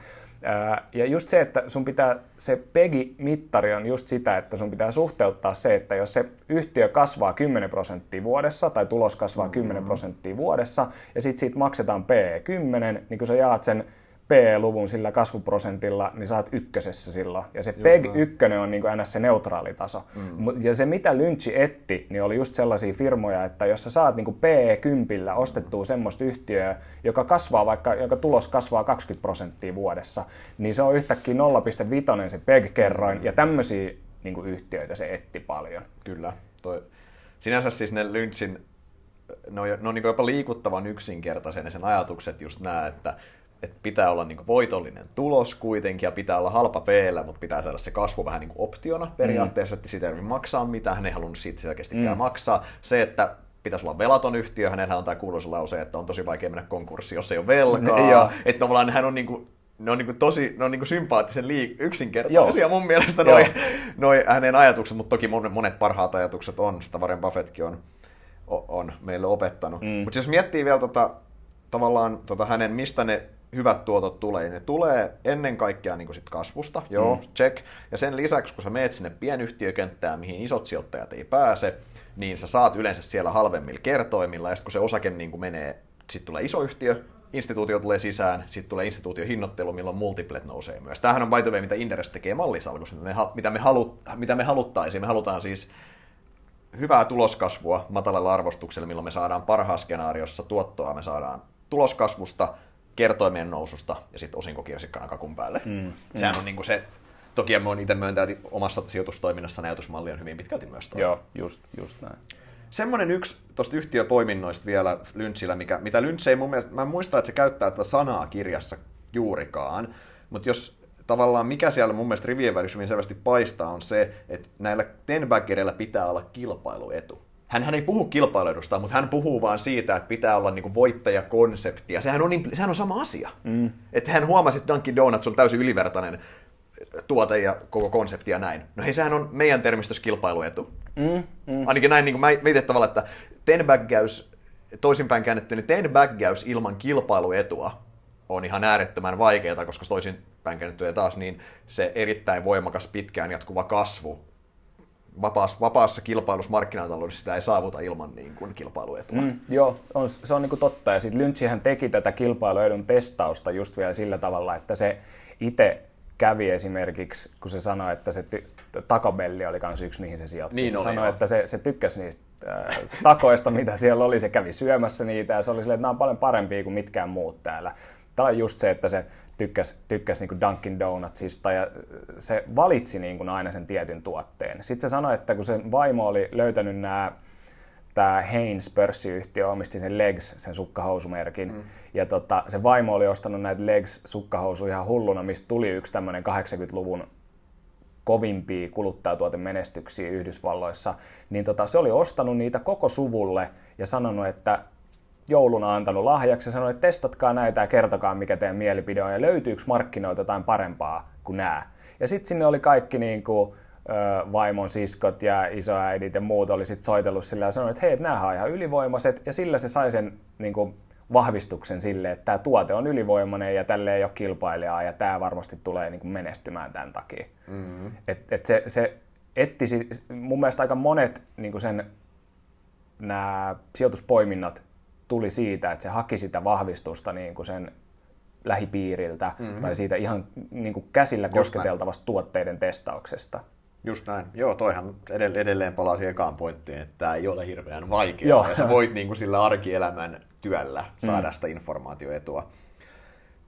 Ja just se, että sun pitää, se PEGI-mittari on just sitä, että sun pitää suhteuttaa se, että jos se yhtiö kasvaa 10 prosenttia vuodessa, tai tulos kasvaa 10 mm-hmm. prosenttia vuodessa, ja sitten siitä maksetaan PE 10, niin kun sä jaat sen PE-luvun sillä kasvuprosentilla, niin saat ykkösessä silloin. Ja se PEG 1 on niin kuin se neutraali taso. Mm. Ja se mitä Lynchi etti, niin oli just sellaisia firmoja, että jos sä saat niin kuin PE 10 ostettua mm. semmoista yhtiöä, joka kasvaa vaikka, joka tulos kasvaa 20 prosenttia vuodessa, niin se on yhtäkkiä 0,5 se PEG-kerroin, mm. ja tämmöisiä niin yhtiöitä se etti paljon. Kyllä. Toi. Sinänsä siis ne Lynchin ne on, ne on niin jopa liikuttavan yksinkertaisen sen ajatukset just nämä, että että pitää olla niin voitollinen tulos kuitenkin ja pitää olla halpa p mutta pitää saada se kasvu vähän niin optiona periaatteessa, mm. että sitä ei maksaa mitään, hän ei halunnut siitä selkeästikään mm. maksaa. Se, että pitäisi olla velaton yhtiö, hänellä on tämä kuuluisa lause, että on tosi vaikea mennä konkurssiin, jos ei ole velkaa. Ja. Että tavallaan hän on niin kuin, ne on, niin tosi ne on niin sympaattisen liik- yksinkertaisia Joo. mun mielestä noi, noi hänen ajatukset, mutta toki monet parhaat ajatukset on, sitä Warren Buffettkin on, on meille opettanut. Mm. Mutta jos miettii vielä tota, tavallaan tota hänen, mistä ne hyvät tuotot tulee, niin ne tulee ennen kaikkea niin sit kasvusta, joo, mm. check. Ja sen lisäksi, kun sä meet sinne pienyhtiökenttään, mihin isot sijoittajat ei pääse, niin sä saat yleensä siellä halvemmilla kertoimilla, ja sitten kun se osake niin kuin menee, sitten tulee iso yhtiö, instituutio tulee sisään, sitten tulee instituutiohinnoittelu, milloin multiplet nousee myös. Tämähän on by the way, mitä Inderes tekee mallisalkussa, mitä me, halu, mitä me haluttaisiin. Me halutaan siis hyvää tuloskasvua matalalla arvostuksella, milloin me saadaan parhaassa skenaariossa tuottoa, me saadaan tuloskasvusta, kertoimien noususta ja sitten osinkokirsikkana kakun päälle. Mm, Sehän mm. on niin kuin se, toki mä oon itse myöntää, että omassa sijoitustoiminnassa ajatusmalli on hyvin pitkälti myös toi. Joo, just, just näin. Semmoinen yksi tuosta yhtiöpoiminnoista vielä Lynchillä, mikä, mitä Lynch ei mun mielestä, mä en muista, että se käyttää tätä sanaa kirjassa juurikaan, mutta jos tavallaan mikä siellä mun mielestä rivien välissä hyvin selvästi paistaa on se, että näillä tenbaggereillä pitää olla kilpailuetu hän, hän ei puhu kilpailuedusta, mutta hän puhuu vaan siitä, että pitää olla niin voittajakonsepti. Ja sehän on, niin, sehän on sama asia. Mm. Että hän huomasi, että Dunkin Donuts on täysin ylivertainen tuote ja koko konsepti ja näin. No hei, sehän on meidän termistössä kilpailuetu. Mm, mm. Ainakin näin, niin kuin mä mietin tavalla, että tenbäggaus, toisinpäin käännetty, niin tenbäggaus ilman kilpailuetua on ihan äärettömän vaikeaa, koska toisinpäin käännettyä taas niin se erittäin voimakas pitkään jatkuva kasvu vapaassa, vapaassa kilpailussa markkinataloudessa sitä ei saavuta ilman niin kuin kilpailuetua. Mm, joo, on, se on niin kuin totta. Ja sitten Lynchihän teki tätä kilpailuedun testausta just vielä sillä tavalla, että se itse kävi esimerkiksi, kun se sanoi, että se ty- takobelli oli myös yksi, mihin se sijoitti. Niin se oli, sanoi, jo. että se, se tykkäsi niistä äh, takoista, mitä siellä oli. Se kävi syömässä niitä ja se oli silleen, että nämä on paljon parempia kuin mitkään muut täällä. Tämä on just se, että se tykkäsi, tykkäsi niin Dunkin Donutsista ja se valitsi niin kuin aina sen tietyn tuotteen. Sitten se sanoi, että kun sen vaimo oli löytänyt nämä tämä Heinz pörssiyhtiö omisti sen Legs, sen sukkahousumerkin. Mm. Ja tota, se vaimo oli ostanut näitä Legs sukkahousuja ihan hulluna, mistä tuli yksi tämmöinen 80-luvun kovimpia kuluttajatuotemenestyksiä Yhdysvalloissa. Niin tota, se oli ostanut niitä koko suvulle ja sanonut, että jouluna antanut lahjaksi ja sanoi, että testatkaa näitä ja kertokaa mikä teidän mielipide on ja löytyykö markkinoilta jotain parempaa kuin nämä. Ja sitten sinne oli kaikki niin kuin, vaimon siskot ja isoäidit ja muut oli sitten soitellut sillä ja sanoi, että hei, nämä on ihan ylivoimaiset ja sillä se sai sen niin kuin, vahvistuksen sille, että tämä tuote on ylivoimainen ja tälle ei ole kilpailijaa ja tämä varmasti tulee niin kuin menestymään tämän takia. Mm-hmm. Et, et se, se etti, mun mielestä aika monet niin kuin sen nämä sijoituspoiminnat tuli siitä, että se haki sitä vahvistusta niin kuin sen lähipiiriltä mm-hmm. tai siitä ihan niin kuin käsillä kosketeltavasta tuotteiden testauksesta. Just näin. Joo, toihan edelleen palaa siihen ekaan pointtiin, että tämä ei ole hirveän vaikeaa. Joo. Ja sä voit niin kuin sillä arkielämän työllä saada mm. sitä informaatioetua.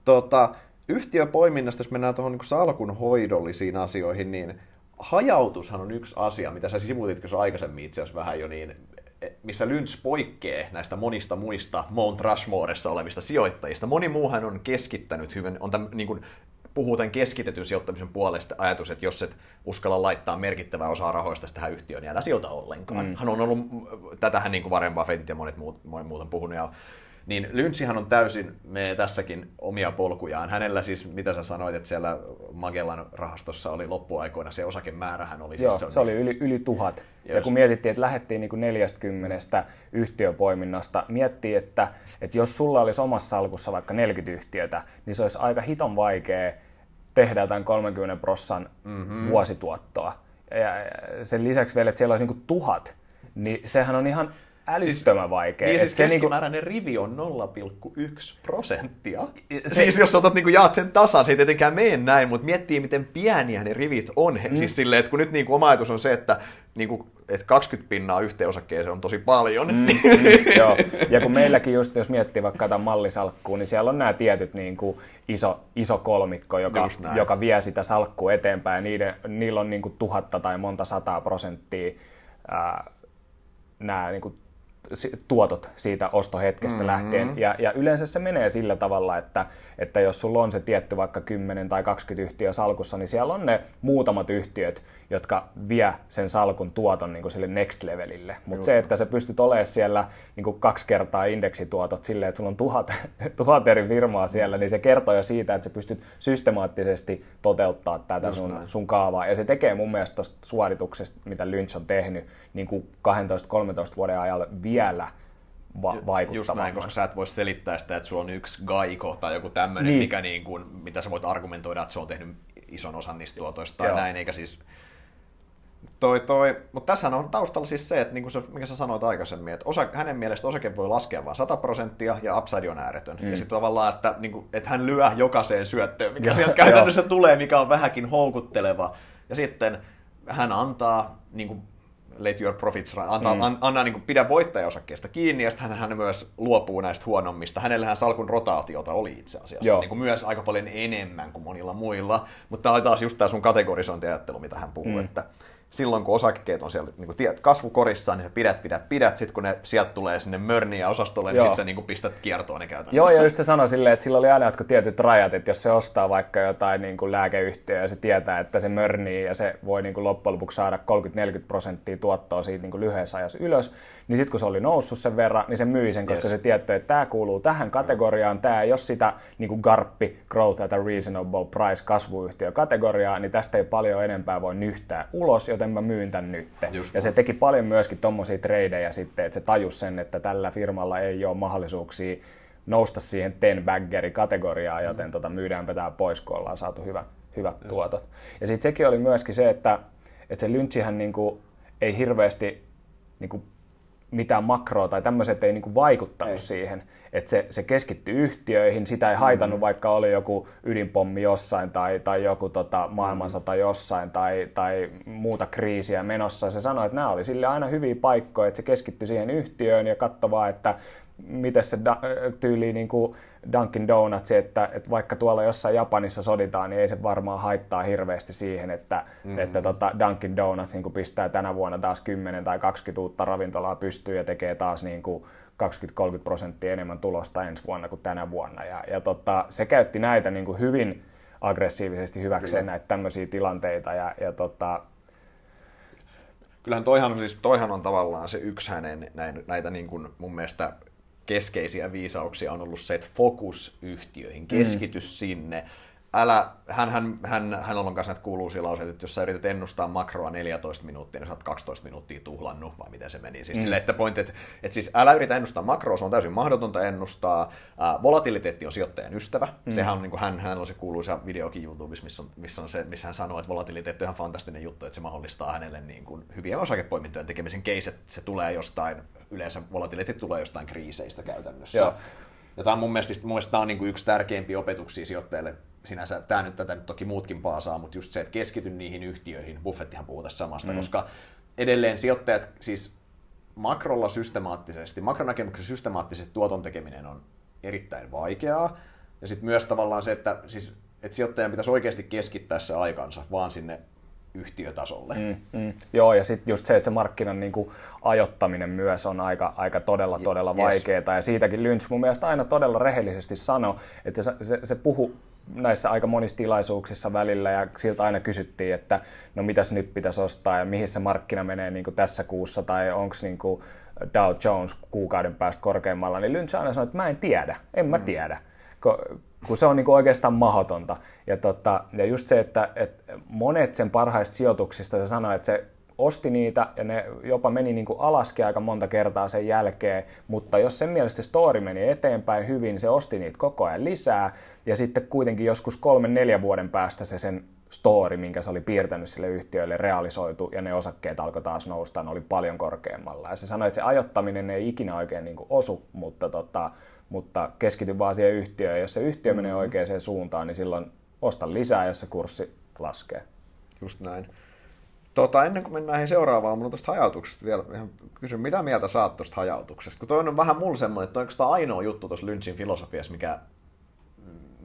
Tota, yhtiöpoiminnasta, jos mennään tuohon niin salkun hoidollisiin asioihin, niin hajautushan on yksi asia, mitä sä sivutitko aikaisemmin itse asiassa vähän jo, niin missä Lynch poikkeaa näistä monista muista Mount Rushmoressa olevista sijoittajista. Moni muuhan on keskittänyt hyvin, on tämän, niin kuin, puhuu tämän keskitetyn sijoittamisen puolesta ajatus, että jos et uskalla laittaa merkittävää osaa rahoista tähän yhtiöön, niin älä sijoita ollenkaan. Mm. Hän on ollut, tätähän niin kuin Warren Buffettit ja monet muut, monet muut on puhunut, ja niin Lynchihan on täysin, me tässäkin omia polkujaan. Hänellä siis, mitä sä sanoit, että siellä Magellan rahastossa oli loppuaikoina se osakemäärähän oli. Joo, siis, se, oli yli, yli tuhat. Jos. Ja kun mietittiin, että lähdettiin niin kuin 40 yhtiöpoiminnasta, miettii, että, että jos sulla olisi omassa salkussa vaikka 40 yhtiötä, niin se olisi aika hiton vaikea tehdä jotain 30 prossan mm-hmm. vuosituottoa. Ja sen lisäksi vielä, että siellä olisi niin kuin tuhat, niin sehän on ihan älyttömän siis, vaikea. Niin siis keskimääräinen niinku... rivi on 0,1 prosenttia. Se... Siis jos otat niinku jaat sen tasan, se ei tietenkään mene näin, mutta miettii miten pieniä ne rivit on. Mm. Siis silleen, että kun nyt niinku oma ajatus on se, että, niinku, että 20 pinnaa yhteen osakkeeseen on tosi paljon. Mm, mm, joo. Ja kun meilläkin just, jos miettii vaikka tätä mallisalkkuun, niin siellä on nämä tietyt niinku, iso, iso kolmikko, joka, joka vie sitä salkkua eteenpäin. Niiden, niillä on niinku tuhatta tai monta sataa prosenttia ää, nämä niinku, tuotot siitä ostohetkestä mm-hmm. lähtien. Ja, ja yleensä se menee sillä tavalla, että, että jos sulla on se tietty vaikka 10 tai 20 yhtiöä salkussa, niin siellä on ne muutamat yhtiöt, jotka vie sen salkun tuoton niin kuin sille next levelille. Mutta se, että sä pystyt olemaan siellä niin kuin kaksi kertaa indeksituotot silleen, että sulla on tuhat, tuhat eri firmaa siellä, niin se kertoo jo siitä, että sä pystyt systemaattisesti toteuttaa tätä sun, sun kaavaa. Ja se tekee mun mielestä tuosta suorituksesta, mitä Lynch on tehnyt, niin kuin 12-13 vuoden ajalle vielä va- vaikuttavamman. Just näin, koska sä et voi selittää sitä, että sulla on yksi gaiko tai joku tämmöinen, niin. mikä niin kuin, mitä sä voit argumentoida, että se on tehnyt ison osan niistä tuotoista tai Joo. näin, eikä siis Toi, toi. Mutta tässä on taustalla siis se, että niin kuin se, mikä sä sanoit aikaisemmin, että osa, hänen mielestä osake voi laskea vain 100 prosenttia ja upside on ääretön. Mm. Ja sitten tavallaan, että, niin kuin, että hän lyö jokaiseen syöttöön, mikä sieltä käytännössä tulee, mikä on vähänkin houkutteleva. Ja sitten hän antaa niin kuin, let your profits run, antaa, mm. an, anna, niin kuin, pidä voittajaosakkeesta kiinni, ja sitten hän, hän myös luopuu näistä huonommista. Hänellähän salkun rotaatiota oli itse asiassa niin kuin myös aika paljon enemmän kuin monilla muilla, mutta tämä oli taas just tämä sun kategorisointiajattelu, mitä hän puhuu, mm. että silloin kun osakkeet on siellä niin kuin kasvukorissa, niin sä pidät, pidät, pidät, sitten kun ne sieltä tulee sinne mörniä osastolle, niin sitten sä niin kuin pistät kiertoon ne käytännössä. Joo, ja just se sanoi silleen, että sillä oli aina jotkut tietyt rajat, että jos se ostaa vaikka jotain niin kuin lääkeyhtiöä ja se tietää, että se mörnii ja se voi niin kuin loppujen lopuksi saada 30-40 prosenttia tuottoa siitä niin kuin lyhyessä ajassa ylös, niin sitten kun se oli noussut sen verran, niin se myi sen, koska yes. se tietty, että tämä kuuluu tähän kategoriaan, tämä ei ole sitä niin kuin GARPI, Growth at a Reasonable Price, kasvuyhtiö kategoriaa, niin tästä ei paljon enempää voi nyhtää ulos, joten mä myyn tän nyt. Just ja se teki paljon myöskin tommosia tradeja sitten, että se tajus sen, että tällä firmalla ei ole mahdollisuuksia nousta siihen ten baggeri kategoriaan, joten mm. tota, myydäänpä tämä pois, kun ollaan saatu hyvät, hyvät tuotot. Ja sitten sekin oli myöskin se, että, että se Lynchihän niinku ei hirveästi niinku mitään makroa tai tämmöiset ei niinku vaikuttanut ei. siihen. Että se, se keskittyi yhtiöihin, sitä ei haitannut, mm. vaikka oli joku ydinpommi jossain tai, tai joku tota, maailmansota mm. jossain tai, tai muuta kriisiä menossa. Se sanoi, että nämä oli sille aina hyviä paikkoja, että se keskittyi siihen yhtiöön ja katsoi että miten se da, tyyli niin kuin Dunkin Donuts, että, että vaikka tuolla jossain Japanissa soditaan, niin ei se varmaan haittaa hirveästi siihen, että, mm-hmm. että tota Dunkin Donuts niin kuin pistää tänä vuonna taas 10 tai 20 uutta ravintolaa pystyy ja tekee taas niin kuin 20-30 prosenttia enemmän tulosta ensi vuonna kuin tänä vuonna. Ja, ja tota, se käytti näitä niin kuin hyvin aggressiivisesti hyväkseen Kyllä. näitä tämmöisiä tilanteita. Ja, ja tota, Kyllähän toihan on, siis, toihan on tavallaan se yksi hänen näin, näitä niin kuin mun mielestä keskeisiä viisauksia on ollut se, että fokus yhtiöihin, keskity mm. sinne, älä, hän, hän, hän, hän on kanssa näitä kuuluisia lauseita, että jos sä yrität ennustaa makroa 14 minuuttia, niin sä oot 12 minuuttia tuhlannut, vai miten se meni. Siis mm. sille, että point, että, että siis älä yritä ennustaa makroa, se on täysin mahdotonta ennustaa. Äh, volatiliteetti on sijoittajan ystävä. Mm. Sehän on, niin kuin hän, hän on se kuuluisa videokin YouTubessa, missä, on, missä, on se, missä hän sanoo, että volatiliteetti on ihan fantastinen juttu, että se mahdollistaa hänelle niin kuin hyviä osakepoimintojen tekemisen case, että se tulee jostain, yleensä volatiliteetti tulee jostain kriiseistä käytännössä. Joo. Ja tämä on mun mielestä, mun mielestä tämä on niin kuin yksi tärkeimpiä opetuksia sijoittajille sinänsä, tämä nyt tätä nyt toki muutkin paasaa, mutta just se, että keskity niihin yhtiöihin, Buffettihan puhuu tässä samasta, mm. koska edelleen sijoittajat, siis makrolla systemaattisesti, makronäkemyksen systemaattisesti tuoton tekeminen on erittäin vaikeaa, ja sitten myös tavallaan se, että, siis, että sijoittajan pitäisi oikeasti keskittää se aikansa vaan sinne yhtiötasolle. Mm, mm. Joo, ja sitten just se, että se markkinan niin kuin, ajottaminen myös on aika, aika todella, todella yes. vaikeaa, ja siitäkin Lynch mun mielestä aina todella rehellisesti sanoi, että se, se, se puhu näissä aika monissa tilaisuuksissa välillä ja siltä aina kysyttiin, että no mitäs nyt pitäisi ostaa ja mihin se markkina menee niin kuin tässä kuussa tai onko niin kuin Dow Jones kuukauden päästä korkeammalla, niin Lynch aina sanoi, että mä en tiedä, en mä mm. tiedä, kun se on niin kuin oikeastaan mahdotonta. Ja, tota, ja just se, että, että monet sen parhaista sijoituksista, se sanoi, että se osti niitä ja ne jopa meni niin kuin alaskin aika monta kertaa sen jälkeen, mutta jos sen mielestä story meni eteenpäin hyvin, se osti niitä koko ajan lisää ja sitten kuitenkin joskus kolmen neljän vuoden päästä se sen story, minkä se oli piirtänyt sille yhtiölle, realisoitu ja ne osakkeet alkoi taas nousta, ne oli paljon korkeammalla. Ja se sanoi, että se ajottaminen ei ikinä oikein niin kuin osu, mutta, tota, mutta keskity vaan siihen yhtiöön. Ja jos se yhtiö mm-hmm. menee oikeaan suuntaan, niin silloin osta lisää, jos se kurssi laskee. Just näin. Tota, ennen kuin mennään näihin seuraavaan, mun tuosta hajautuksesta vielä ihan kysyn, mitä mieltä saat tuosta hajautuksesta? Kun toi on vähän mulla semmoinen, että on tämä ainoa juttu tuossa Lynchin filosofiassa, mikä,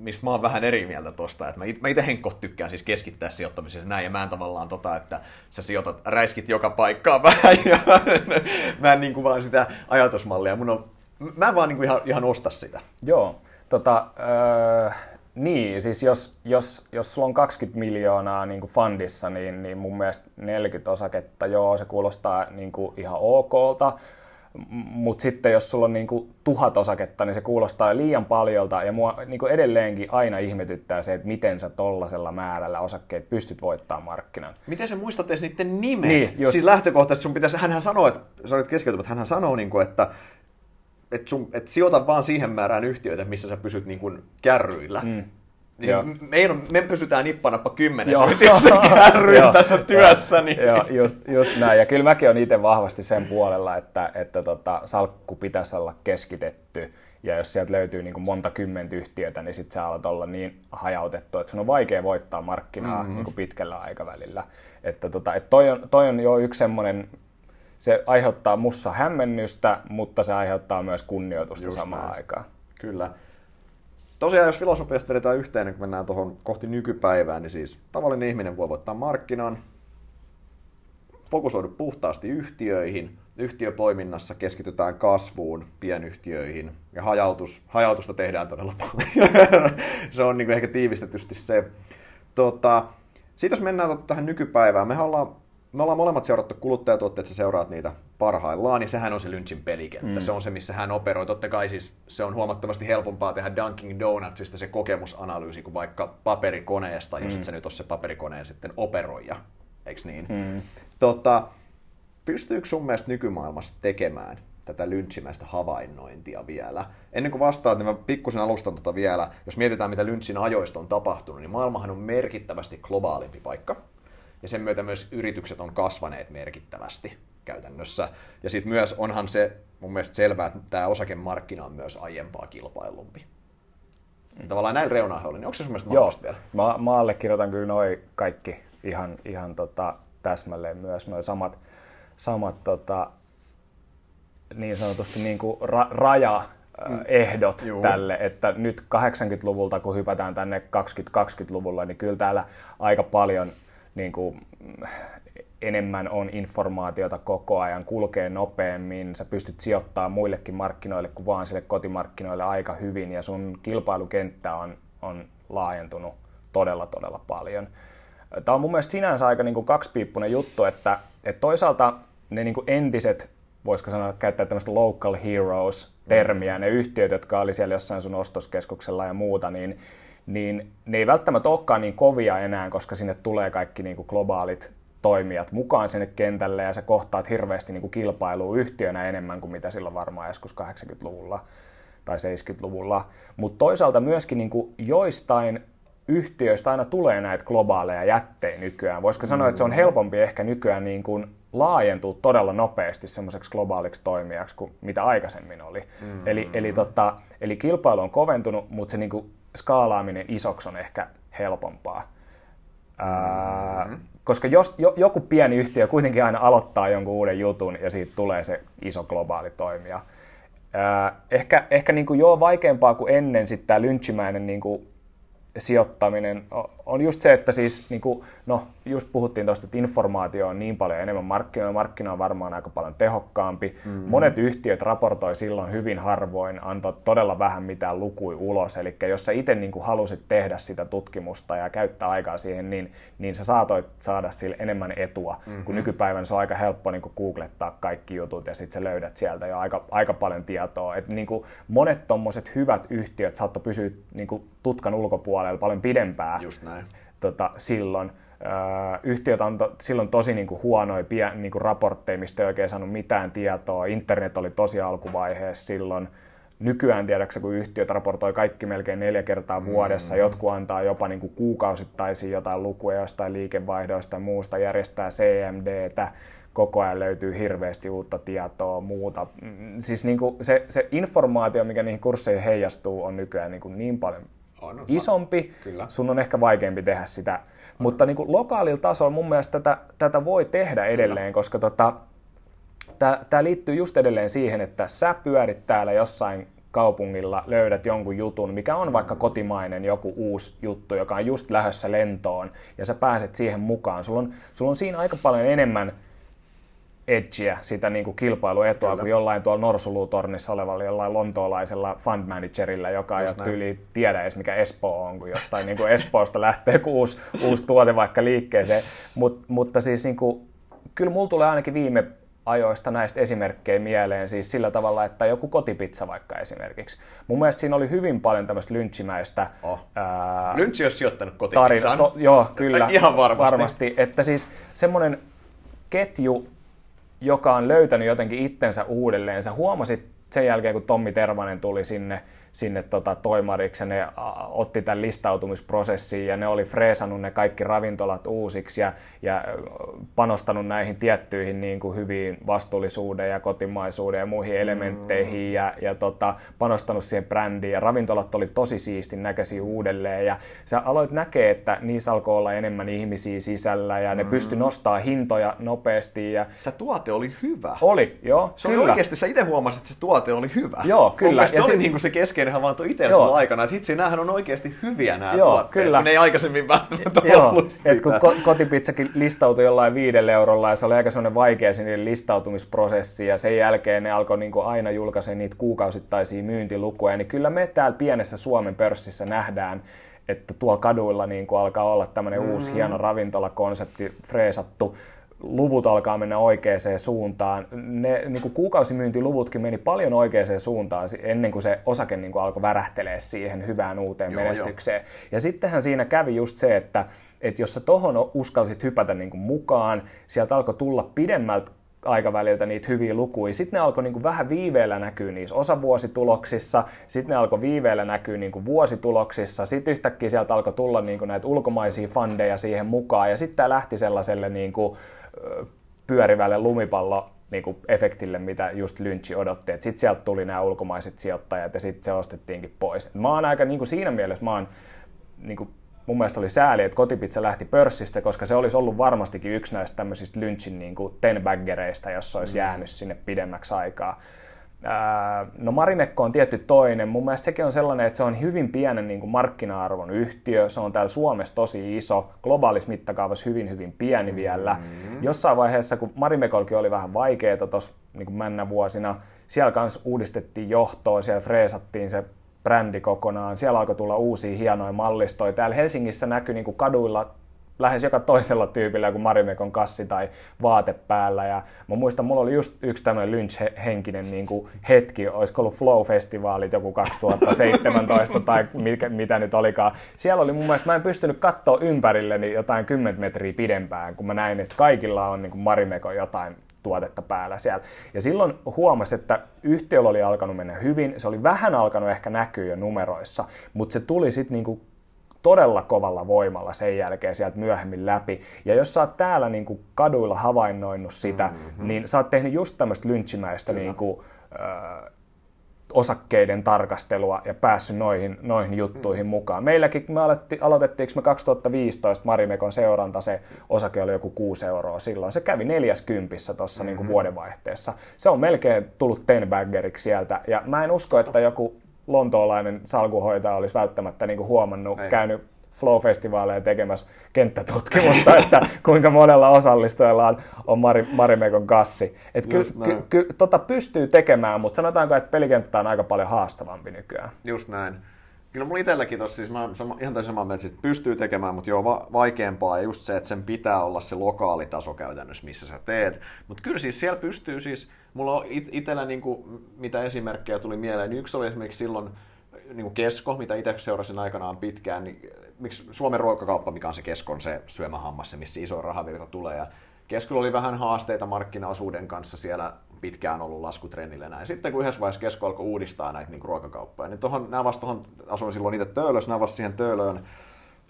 mistä mä oon vähän eri mieltä tuosta. Että mä itse Henkko tykkään siis keskittää sijoittamisessa näin, ja mä en tavallaan tota, että sä sijoitat räiskit joka paikkaan vähän, ja mä en niin kuin vaan sitä ajatusmallia. Mun on, mä en vaan niin kuin ihan, ihan osta sitä. Joo, tota, öö, niin, siis jos, jos, jos sulla on 20 miljoonaa niin kuin fundissa, niin, niin mun mielestä 40 osaketta, joo, se kuulostaa niin kuin ihan okolta. Mutta sitten jos sulla on niin kuin tuhat osaketta, niin se kuulostaa liian paljolta. Ja mua niin kuin edelleenkin aina ihmetyttää se, että miten sä tollasella määrällä osakkeet pystyt voittamaan markkinan. Miten sä muistat edes niiden nimet? Niin, just... Siis lähtökohtaisesti sun pitäisi, hänhän sanoo, että, sä olit keskeytynyt, hänhän sanoo, niin kuin, että että, sun, että sijoita vaan siihen määrään yhtiöitä, missä sä pysyt niin kuin kärryillä. Mm. Niin me, me pysytään nippanappa kymmenen kärryyn tässä työssä. Niin. Joo, just, just näin. Ja kyllä mäkin olen itse vahvasti sen puolella, että, että tota, salkku pitäisi olla keskitetty. Ja jos sieltä löytyy niin kuin monta kymmentä yhtiötä, niin sitten sä alat olla niin hajautettu, että sun on vaikea voittaa markkinaa mm-hmm. niin kuin pitkällä aikavälillä. Että tota, et toi, on, toi on jo yksi semmoinen, se aiheuttaa mussa hämmennystä, mutta se aiheuttaa myös kunnioitusta Just samaan näin. aikaan. Kyllä tosiaan, jos filosofiasta vedetään yhteen, niin kun mennään tuohon kohti nykypäivää, niin siis tavallinen ihminen voi voittaa markkinan, fokusoidu puhtaasti yhtiöihin, yhtiöpoiminnassa keskitytään kasvuun, pienyhtiöihin ja hajautus, hajautusta tehdään todella paljon. se on niin kuin ehkä tiivistetysti se. Tota, sitten jos mennään tähän nykypäivään, me ollaan me ollaan molemmat seurattu kuluttajatuotteet, sä seuraat niitä parhaillaan, niin sehän on se Lynchin pelikenttä. Mm. Se on se, missä hän operoi. Totta kai siis se on huomattavasti helpompaa tehdä Dunkin Donutsista se kokemusanalyysi kuin vaikka paperikoneesta, mm. jos et sä nyt ole se paperikoneen sitten operoija, eikö niin? Mm. Tota, pystyykö sun mielestä nykymaailmassa tekemään tätä lynchimäistä havainnointia vielä. Ennen kuin vastaat, niin mä pikkusen alustan tota vielä. Jos mietitään, mitä lynchin ajoista on tapahtunut, niin maailmahan on merkittävästi globaalimpi paikka ja sen myötä myös yritykset on kasvaneet merkittävästi käytännössä. Ja sitten myös onhan se mun mielestä selvää, että tämä osakemarkkina on myös aiempaa kilpailumpi. Mm. Tavallaan näillä reunaehdoilla, niin onko se sun mielestä Joo, vielä? Mä, mä allekirjoitan kyllä noin kaikki ihan, ihan tota, täsmälleen myös, noin samat, samat tota, niin sanotusti niin kuin ra, raja, ehdot Juu. tälle, että nyt 80-luvulta kun hypätään tänne 2020-luvulla, niin kyllä täällä aika paljon niin kuin, enemmän on informaatiota koko ajan, kulkee nopeammin, sä pystyt sijoittamaan muillekin markkinoille kuin vaan sille kotimarkkinoille aika hyvin ja sun kilpailukenttä on, on laajentunut todella todella paljon. Tämä on mun mielestä sinänsä aika niin kuin kaksipiippunen juttu, että, että toisaalta ne niin kuin entiset, voisiko sanoa käyttää tämmöistä local heroes-termiä, ne yhtiöt, jotka oli siellä jossain sun ostoskeskuksella ja muuta, niin niin ne ei välttämättä olekaan niin kovia enää, koska sinne tulee kaikki niin kuin globaalit toimijat mukaan sinne kentälle ja sä kohtaat hirveästi niin kuin kilpailua yhtiönä enemmän kuin mitä silloin varmaan joskus 80-luvulla tai 70-luvulla. Mutta toisaalta myöskin niin kuin joistain yhtiöistä aina tulee näitä globaaleja jättejä nykyään. Voisiko sanoa, että se on mm. helpompi ehkä nykyään niin kuin laajentua todella nopeasti semmoiseksi globaaliksi toimijaksi kuin mitä aikaisemmin oli. Mm. Eli, eli, tota, eli kilpailu on koventunut, mutta se niin kuin skaalaaminen isoksi on ehkä helpompaa. Mm-hmm. koska jos jo, joku pieni yhtiö kuitenkin aina aloittaa jonkun uuden jutun ja siitä tulee se iso globaali toimija. Ää, ehkä ehkä niin kuin joo vaikeampaa kuin ennen sitten tämä lynchimäinen niin kuin sijoittaminen on just se, että siis, niin kuin, no just puhuttiin tuosta, että informaatio on niin paljon enemmän markkinoilla, markkina on varmaan aika paljon tehokkaampi. Mm-hmm. Monet yhtiöt raportoi silloin hyvin harvoin, antoi todella vähän mitään lukui ulos, eli jos sä itse niin kuin halusit tehdä sitä tutkimusta ja käyttää aikaa siihen, niin, niin sä saatoit saada sille enemmän etua, mm-hmm. kun nykypäivän se on aika helppo niin kuin googlettaa kaikki jutut ja sitten sä löydät sieltä jo aika, aika paljon tietoa. Et niin kuin monet tuommoiset hyvät yhtiöt saattoi pysyä niin kuin tutkan ulkopuolella paljon pidempään. Just näin tota, silloin. Yhtiöt antoi silloin tosi niin kuin huonoja pien, niin kuin raportteja, mistä ei oikein saanut mitään tietoa. Internet oli tosi alkuvaiheessa silloin. Nykyään tiedäksä, kun yhtiöt raportoi kaikki melkein neljä kertaa mm. vuodessa, mm. jotkut antaa jopa niin kuin kuukausittaisia jotain lukuja jostain liikevaihdoista ja muusta, järjestää CMDtä, koko ajan löytyy hirveästi uutta tietoa, muuta. Mm, siis niin kuin se, se informaatio, mikä niihin kursseihin heijastuu, on nykyään niin, kuin niin paljon on, on, isompi, Kyllä. sun on ehkä vaikeampi tehdä sitä. On. Mutta niin kuin lokaalilla tasolla mun mielestä tätä, tätä voi tehdä edelleen, Kyllä. koska tota, tämä liittyy just edelleen siihen, että sä pyörit täällä jossain kaupungilla, löydät jonkun jutun, mikä on vaikka kotimainen joku uusi juttu, joka on just lähdössä lentoon, ja sä pääset siihen mukaan. Sulla on, sulla on siinä aika paljon enemmän edgeä, sitä niin kuin kilpailuetua Kyllä. kuin jollain tuolla Norsulutornissa olevalla jollain lontoolaisella fund managerilla, joka ei tyyli tiedä edes mikä Espoo on, kun jostain niin kuin Espoosta lähtee uusi, uusi tuote vaikka liikkeeseen. Mut, mutta siis niin kuin, kyllä mulla tulee ainakin viime ajoista näistä esimerkkejä mieleen, siis sillä tavalla, että joku kotipizza vaikka esimerkiksi. Mun mielestä siinä oli hyvin paljon tämmöistä lynchimäistä... Oh. Ää, Lynchi olisi sijoittanut kotipizzaan. To, joo, kyllä. Ihan varmasti. varmasti. Että siis semmoinen ketju, joka on löytänyt jotenkin itsensä uudelleen. Sä huomasit sen jälkeen, kun Tommi Tervanen tuli sinne sinne tota, toimariksi ja ne otti tämän listautumisprosessiin ja ne oli freesannut ne kaikki ravintolat uusiksi ja, ja panostanut näihin tiettyihin niin kuin hyviin vastuullisuuden ja kotimaisuuden ja muihin elementteihin mm. ja, ja tota, panostanut siihen brändiin ja ravintolat oli tosi siistin näköisiä uudelleen ja sä aloit näkee, että niissä alkoi olla enemmän ihmisiä sisällä ja ne mm. pystyi nostaa hintoja nopeasti. Ja... Se tuote oli hyvä. Oli, joo. Se kyllä. oli oikeasti, sä itse huomasit, että se tuote oli hyvä. Joo, kyllä. se ja oli se... niin kuin se keskeinen keskeinen havainto itse sulla aikana, että hitsi, näähän on oikeasti hyviä nämä Joo, tuotteet, kyllä. kun ne ei aikaisemmin välttämättä Joo, ollut sitä. Et kun kotipizzakin listautui jollain viidellä eurolla ja se oli aika sellainen vaikea sinne listautumisprosessi ja sen jälkeen ne alkoi niin kuin aina julkaisen niitä kuukausittaisia myyntilukuja, niin kyllä me täällä pienessä Suomen pörssissä nähdään, että tuolla kaduilla niin kuin alkaa olla tämmöinen mm-hmm. uusi hieno ravintolakonsepti freesattu luvut alkaa mennä oikeaan suuntaan. Ne niin kuin kuukausimyyntiluvutkin meni paljon oikeaan suuntaan ennen kuin se osake niin kuin alkoi värähtelee siihen hyvään uuteen joo, menestykseen. Jo. Ja sittenhän siinä kävi just se, että, että jos sä tohon uskalsit hypätä niin kuin mukaan, sieltä alkoi tulla pidemmältä aikaväliltä niitä hyviä lukuja. Sitten ne alkoi niin kuin vähän viiveellä näkyä niissä osavuosituloksissa, sitten ne alkoi viiveellä näkyä niin kuin vuosituloksissa, sitten yhtäkkiä sieltä alkoi tulla niin kuin näitä ulkomaisia fundeja siihen mukaan, ja sitten tämä lähti sellaiselle niin kuin pyörivälle lumipallo niin kuin efektille, mitä just Lynchi odotti. Sitten sieltä tuli nämä ulkomaiset sijoittajat ja sitten se ostettiinkin pois. Et mä oon aika niin kuin siinä mielessä, mä oon, niin kuin, mun mielestä oli sääli, että kotipizza lähti pörssistä, koska se olisi ollut varmastikin yksi näistä tämmöisistä Lynchin niin kuin tenbaggereista, jos olisi mm. jäänyt sinne pidemmäksi aikaa no Marimekko on tietty toinen. Mun mielestä sekin on sellainen, että se on hyvin pienen niin kuin markkina-arvon yhtiö. Se on täällä Suomessa tosi iso, globaalissa mittakaavassa hyvin hyvin pieni mm-hmm. vielä. Jossain vaiheessa, kun Marimekolkin oli vähän vaikeaa tuossa niin männä vuosina, siellä kanssa uudistettiin johtoa, siellä freesattiin se brändi kokonaan. Siellä alkoi tulla uusia hienoja mallistoja. Täällä Helsingissä näkyi niin kuin kaduilla lähes joka toisella tyypillä joku Marimekon kassi tai vaate päällä. Ja mä muistan, mulla oli just yksi tämmöinen lynch-henkinen niin kuin hetki, olisiko ollut Flow-festivaalit joku 2017 tai mikä, mitä nyt olikaan. Siellä oli mun mielestä, mä en pystynyt katsoa ympärilleni jotain 10 metriä pidempään, kun mä näin, että kaikilla on niin kuin Marimekon jotain tuotetta päällä siellä. Ja silloin huomasi, että yhtiöllä oli alkanut mennä hyvin, se oli vähän alkanut ehkä näkyä jo numeroissa, mutta se tuli sitten niinku todella kovalla voimalla sen jälkeen sieltä myöhemmin läpi. Ja jos sä oot täällä niin kuin kaduilla havainnoinut sitä, mm-hmm. niin sä oot tehnyt just tämmöistä lynchimäistä niin kuin, äh, osakkeiden tarkastelua ja päässyt noihin, noihin juttuihin mm. mukaan. Meilläkin, me aloitti, aloitettiinko me 2015 Marimekon seuranta, se osake oli joku 6 euroa silloin. Se kävi 40 tuossa mm-hmm. niin vuodenvaihteessa. Se on melkein tullut tenbaggeriksi sieltä. Ja mä en usko, että joku lontoolainen salkuhoitaja olisi välttämättä niin kuin huomannut, Ei. käynyt Flow-festivaaleja tekemässä kenttätutkimusta, että kuinka monella osallistujalla on, on Mari, Marimekon kassi. Et ky, ky, ky, tota pystyy tekemään, mutta sanotaanko, että pelikenttä on aika paljon haastavampi nykyään. Just näin. Kyllä mulla itselläkin tossa, siis mä ihan täysin samaa mieltä, että pystyy tekemään, mutta joo, va- vaikeampaa ja just se, että sen pitää olla se lokaalitaso käytännössä, missä sä teet. Mutta kyllä siis siellä pystyy siis, mulla on it- itsellä niinku, mitä esimerkkejä tuli mieleen, niin yksi oli esimerkiksi silloin, niin kuin Kesko, mitä itse seurasin aikanaan pitkään, niin miksi Suomen ruokakauppa, mikä on se Keskon se syömähammas, se missä iso rahavirta tulee. Ja Keskolla oli vähän haasteita markkinaosuuden kanssa siellä pitkään ollut laskutrendillä näin. Sitten kun yhdessä vaiheessa Kesko alkoi uudistaa näitä niin ruokakauppoja, niin tohon, nämä vasta tuohon, asuin silloin itse Töölössä, nämä vasta siihen Töölöön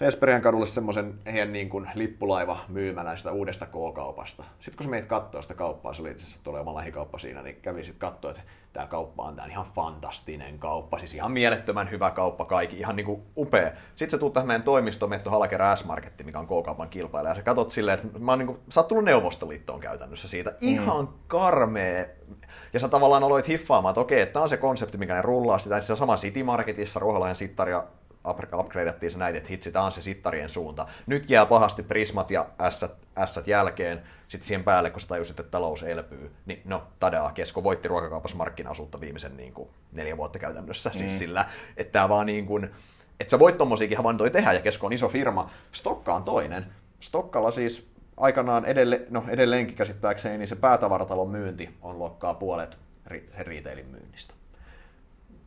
Esperian kadulle semmoisen heidän niin kuin lippulaiva myymälän sitä uudesta K-kaupasta. Sitten kun sä meitä katsoa sitä kauppaa, se oli itse asiassa oma lähikauppa siinä, niin kävi sitten katsoa, että tämä kauppa on tämä ihan fantastinen kauppa, siis ihan mielettömän hyvä kauppa kaikki, ihan niin kuin upea. Sitten sä tuut tähän meidän toimistoon, Metto Halakerä S-Marketti, mikä on K-kaupan kilpailija, ja sä katsot silleen, että mä oon niin kuin, sä oot tullut Neuvostoliittoon käytännössä siitä. Mm. Ihan karmea. Ja sä tavallaan aloit hiffaamaan, että okei, että tämä on se konsepti, mikä ne rullaa sitä, että se sama City Marketissa, Ruoholainen Sittaria upgradeattiin se näitä, että hitsi, tämä on se sittarien suunta. Nyt jää pahasti prismat ja ässät, jälkeen, sitten siihen päälle, kun sä tajusit, että talous elpyy, niin no, tadaa, Kesko voitti ruokakaupassa markkinaosuutta viimeisen niin kuin, neljä vuotta käytännössä, siis mm. siis sillä, että tämä vaan niin kuin, että sä voit tommosiakin havaintoja tehdä, ja Kesko on iso firma, Stokka on toinen. Stokkalla siis aikanaan edelle, no edelleenkin käsittääkseni, niin se päätavaratalon myynti on lokkaa puolet sen retailin myynnistä